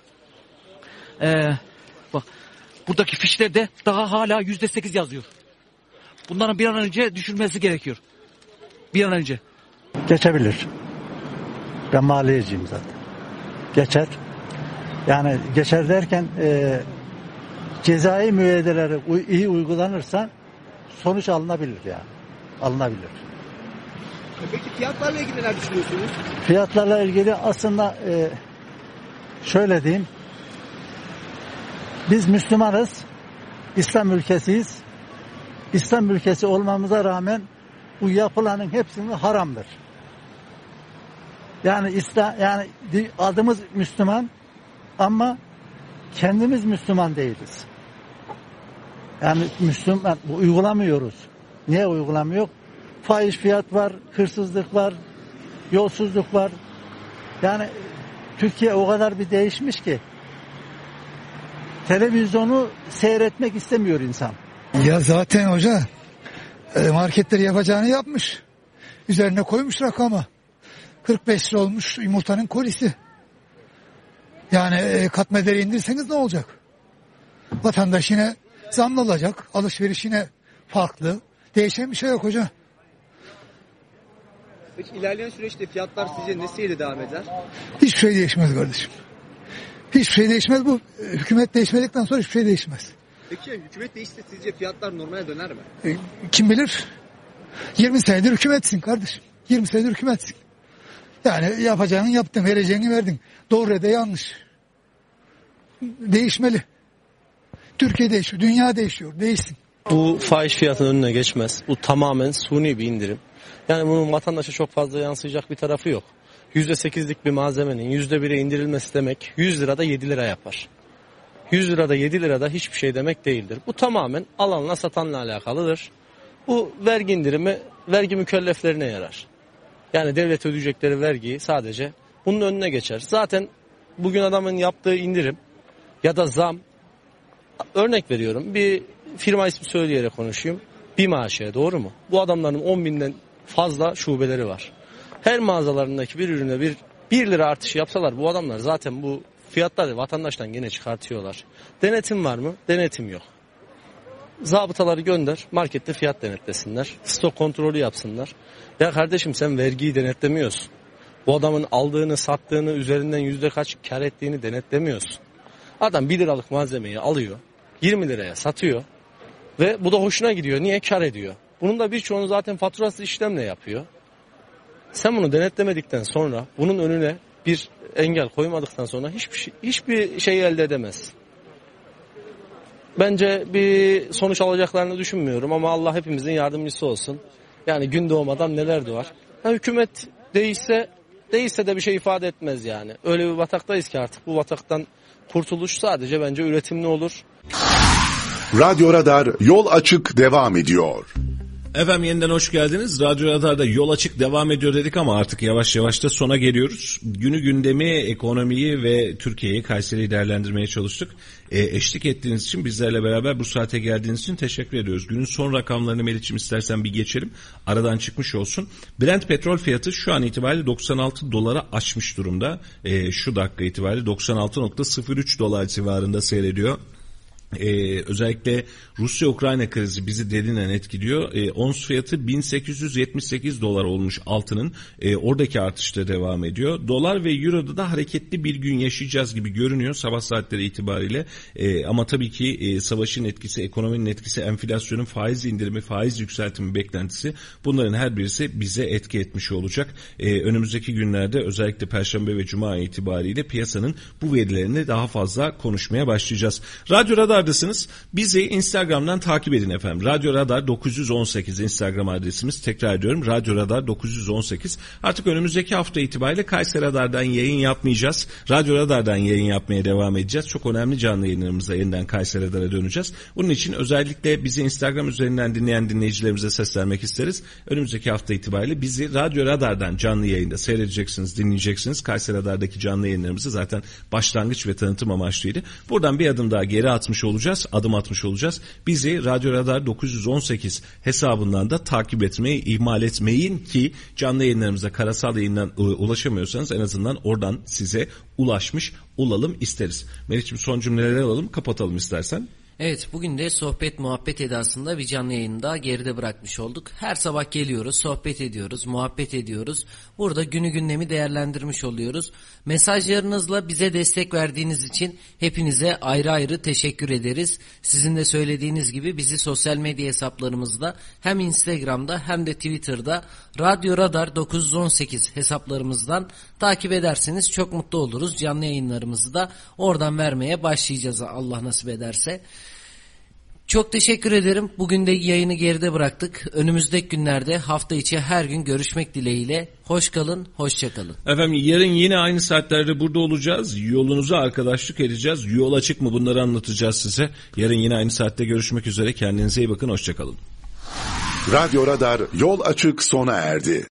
Ee, bak buradaki fişlerde daha hala yüzde sekiz yazıyor. Bunların bir an önce düşürmesi gerekiyor. Bir an önce. Geçebilir. Ben maliyeciyim zaten. Geçer. Yani geçer derken e, cezai müeyyideleri uy- iyi uygulanırsa sonuç alınabilir yani. alınabilir. Peki fiyatlarla ilgili neler düşünüyorsunuz? Fiyatlarla ilgili aslında e, şöyle diyeyim. Biz Müslümanız. İslam ülkesiyiz. İslam ülkesi olmamıza rağmen bu yapılanın hepsinin haramdır. Yani İslam yani adımız Müslüman ama kendimiz Müslüman değiliz. Yani Müslüman uygulamıyoruz. Niye uygulamıyor? Fahiş fiyat var, hırsızlık var, yolsuzluk var. Yani Türkiye o kadar bir değişmiş ki televizyonu seyretmek istemiyor insan. Ya zaten hoca e, marketleri yapacağını yapmış. Üzerine koymuş rakamı. 45 lira olmuş yumurtanın kolisi. Yani e, katma değeri indirseniz ne olacak? Vatandaş yine zamlı olacak. Alışveriş yine farklı. Değişen bir şey yok hoca. Peki ilerleyen süreçte fiyatlar sizce ne seyre devam eder? Hiçbir şey değişmez kardeşim. Hiçbir şey değişmez bu. Hükümet değişmedikten sonra hiçbir şey değişmez. Peki hükümet değişse sizce fiyatlar normale döner mi? E, Kim bilir? 20 senedir hükümetsin kardeşim. 20 senedir hükümetsin. Yani yapacağını yaptın, vereceğini verdin. Doğru ya da yanlış. Değişmeli. Türkiye değişiyor, dünya değişiyor, değişsin. Bu fahiş fiyatın önüne geçmez. Bu tamamen suni bir indirim. Yani bunun vatandaşa çok fazla yansıyacak bir tarafı yok. %8'lik bir malzemenin %1'e indirilmesi demek 100 lirada 7 lira yapar. 100 lirada 7 lirada hiçbir şey demek değildir. Bu tamamen alanla satanla alakalıdır. Bu vergi indirimi vergi mükelleflerine yarar. Yani devlet ödeyecekleri vergiyi sadece bunun önüne geçer. Zaten bugün adamın yaptığı indirim ya da zam örnek veriyorum bir firma ismi söyleyerek konuşayım. Bir maaşe doğru mu? Bu adamların 10 binden fazla şubeleri var. Her mağazalarındaki bir ürüne bir 1 lira artış yapsalar bu adamlar zaten bu fiyatları vatandaştan gene çıkartıyorlar. Denetim var mı? Denetim yok. Zabıtaları gönder markette fiyat denetlesinler. Stok kontrolü yapsınlar. Ya kardeşim sen vergiyi denetlemiyorsun. Bu adamın aldığını sattığını üzerinden yüzde kaç kar ettiğini denetlemiyorsun. Adam 1 liralık malzemeyi alıyor 20 liraya satıyor ve bu da hoşuna gidiyor. Niye? Kar ediyor. Bunun da birçoğunu zaten faturası işlemle yapıyor. Sen bunu denetlemedikten sonra bunun önüne bir engel koymadıktan sonra hiçbir şey, hiçbir şey elde edemez. Bence bir sonuç alacaklarını düşünmüyorum ama Allah hepimizin yardımcısı olsun. Yani gün doğmadan neler doğar. Ha, hükümet değişse değişse de bir şey ifade etmez yani. Öyle bir bataktayız ki artık bu bataktan kurtuluş sadece bence üretimli olur. Radyo Radar yol açık devam ediyor. Efendim yeniden hoş geldiniz. Radyo Radar'da yol açık devam ediyor dedik ama artık yavaş yavaş da sona geliyoruz. Günü gündemi, ekonomiyi ve Türkiye'yi, Kayseri'yi değerlendirmeye çalıştık. E, eşlik ettiğiniz için bizlerle beraber bu saate geldiğiniz için teşekkür ediyoruz. Günün son rakamlarını Melih'ciğim istersen bir geçelim. Aradan çıkmış olsun. Brent petrol fiyatı şu an itibariyle 96 dolara aşmış durumda. E, şu dakika itibariyle 96.03 dolar civarında seyrediyor. Ee, özellikle Rusya-Ukrayna krizi bizi derinden etkiliyor. Ee, ons fiyatı 1878 dolar olmuş altının. Ee, oradaki artış da devam ediyor. Dolar ve Euro'da da hareketli bir gün yaşayacağız gibi görünüyor sabah saatleri itibariyle. Ee, ama tabii ki e, savaşın etkisi, ekonominin etkisi, enflasyonun faiz indirimi, faiz yükseltimi beklentisi bunların her birisi bize etki etmiş olacak. Ee, önümüzdeki günlerde özellikle Perşembe ve Cuma itibariyle piyasanın bu verilerini daha fazla konuşmaya başlayacağız. Radyo Radar Radar'dasınız. Bizi Instagram'dan takip edin efendim. Radyo Radar 918 Instagram adresimiz. Tekrar ediyorum. Radyo Radar 918. Artık önümüzdeki hafta itibariyle Kayseri Radar'dan yayın yapmayacağız. Radyo Radar'dan yayın yapmaya devam edeceğiz. Çok önemli canlı yayınlarımıza yeniden Kayseri Radar'a döneceğiz. Bunun için özellikle bizi Instagram üzerinden dinleyen dinleyicilerimize seslenmek isteriz. Önümüzdeki hafta itibariyle bizi Radyo Radar'dan canlı yayında seyredeceksiniz, dinleyeceksiniz. Kayseri Radar'daki canlı yayınlarımızı zaten başlangıç ve tanıtım amaçlıydı. Buradan bir adım daha geri atmış olacağız olacağız, adım atmış olacağız. Bizi Radyo Radar 918 hesabından da takip etmeyi ihmal etmeyin ki canlı yayınlarımıza karasal yayından ulaşamıyorsanız en azından oradan size ulaşmış olalım isteriz. Meriç'im son cümleleri alalım kapatalım istersen. Evet bugün de sohbet muhabbet edasında bir canlı yayında geride bırakmış olduk. Her sabah geliyoruz, sohbet ediyoruz, muhabbet ediyoruz. Burada günü gündemi değerlendirmiş oluyoruz. Mesajlarınızla bize destek verdiğiniz için hepinize ayrı ayrı teşekkür ederiz. Sizin de söylediğiniz gibi bizi sosyal medya hesaplarımızda hem Instagram'da hem de Twitter'da Radyo Radar 918 hesaplarımızdan takip ederseniz çok mutlu oluruz. Canlı yayınlarımızı da oradan vermeye başlayacağız Allah nasip ederse. Çok teşekkür ederim. Bugün de yayını geride bıraktık. Önümüzdeki günlerde hafta içi her gün görüşmek dileğiyle. Hoş kalın, hoşça kalın. Efendim yarın yine aynı saatlerde burada olacağız. Yolunuza arkadaşlık edeceğiz. Yol açık mı bunları anlatacağız size. Yarın yine aynı saatte görüşmek üzere. Kendinize iyi bakın, hoşça kalın. Radyo Radar yol açık sona erdi.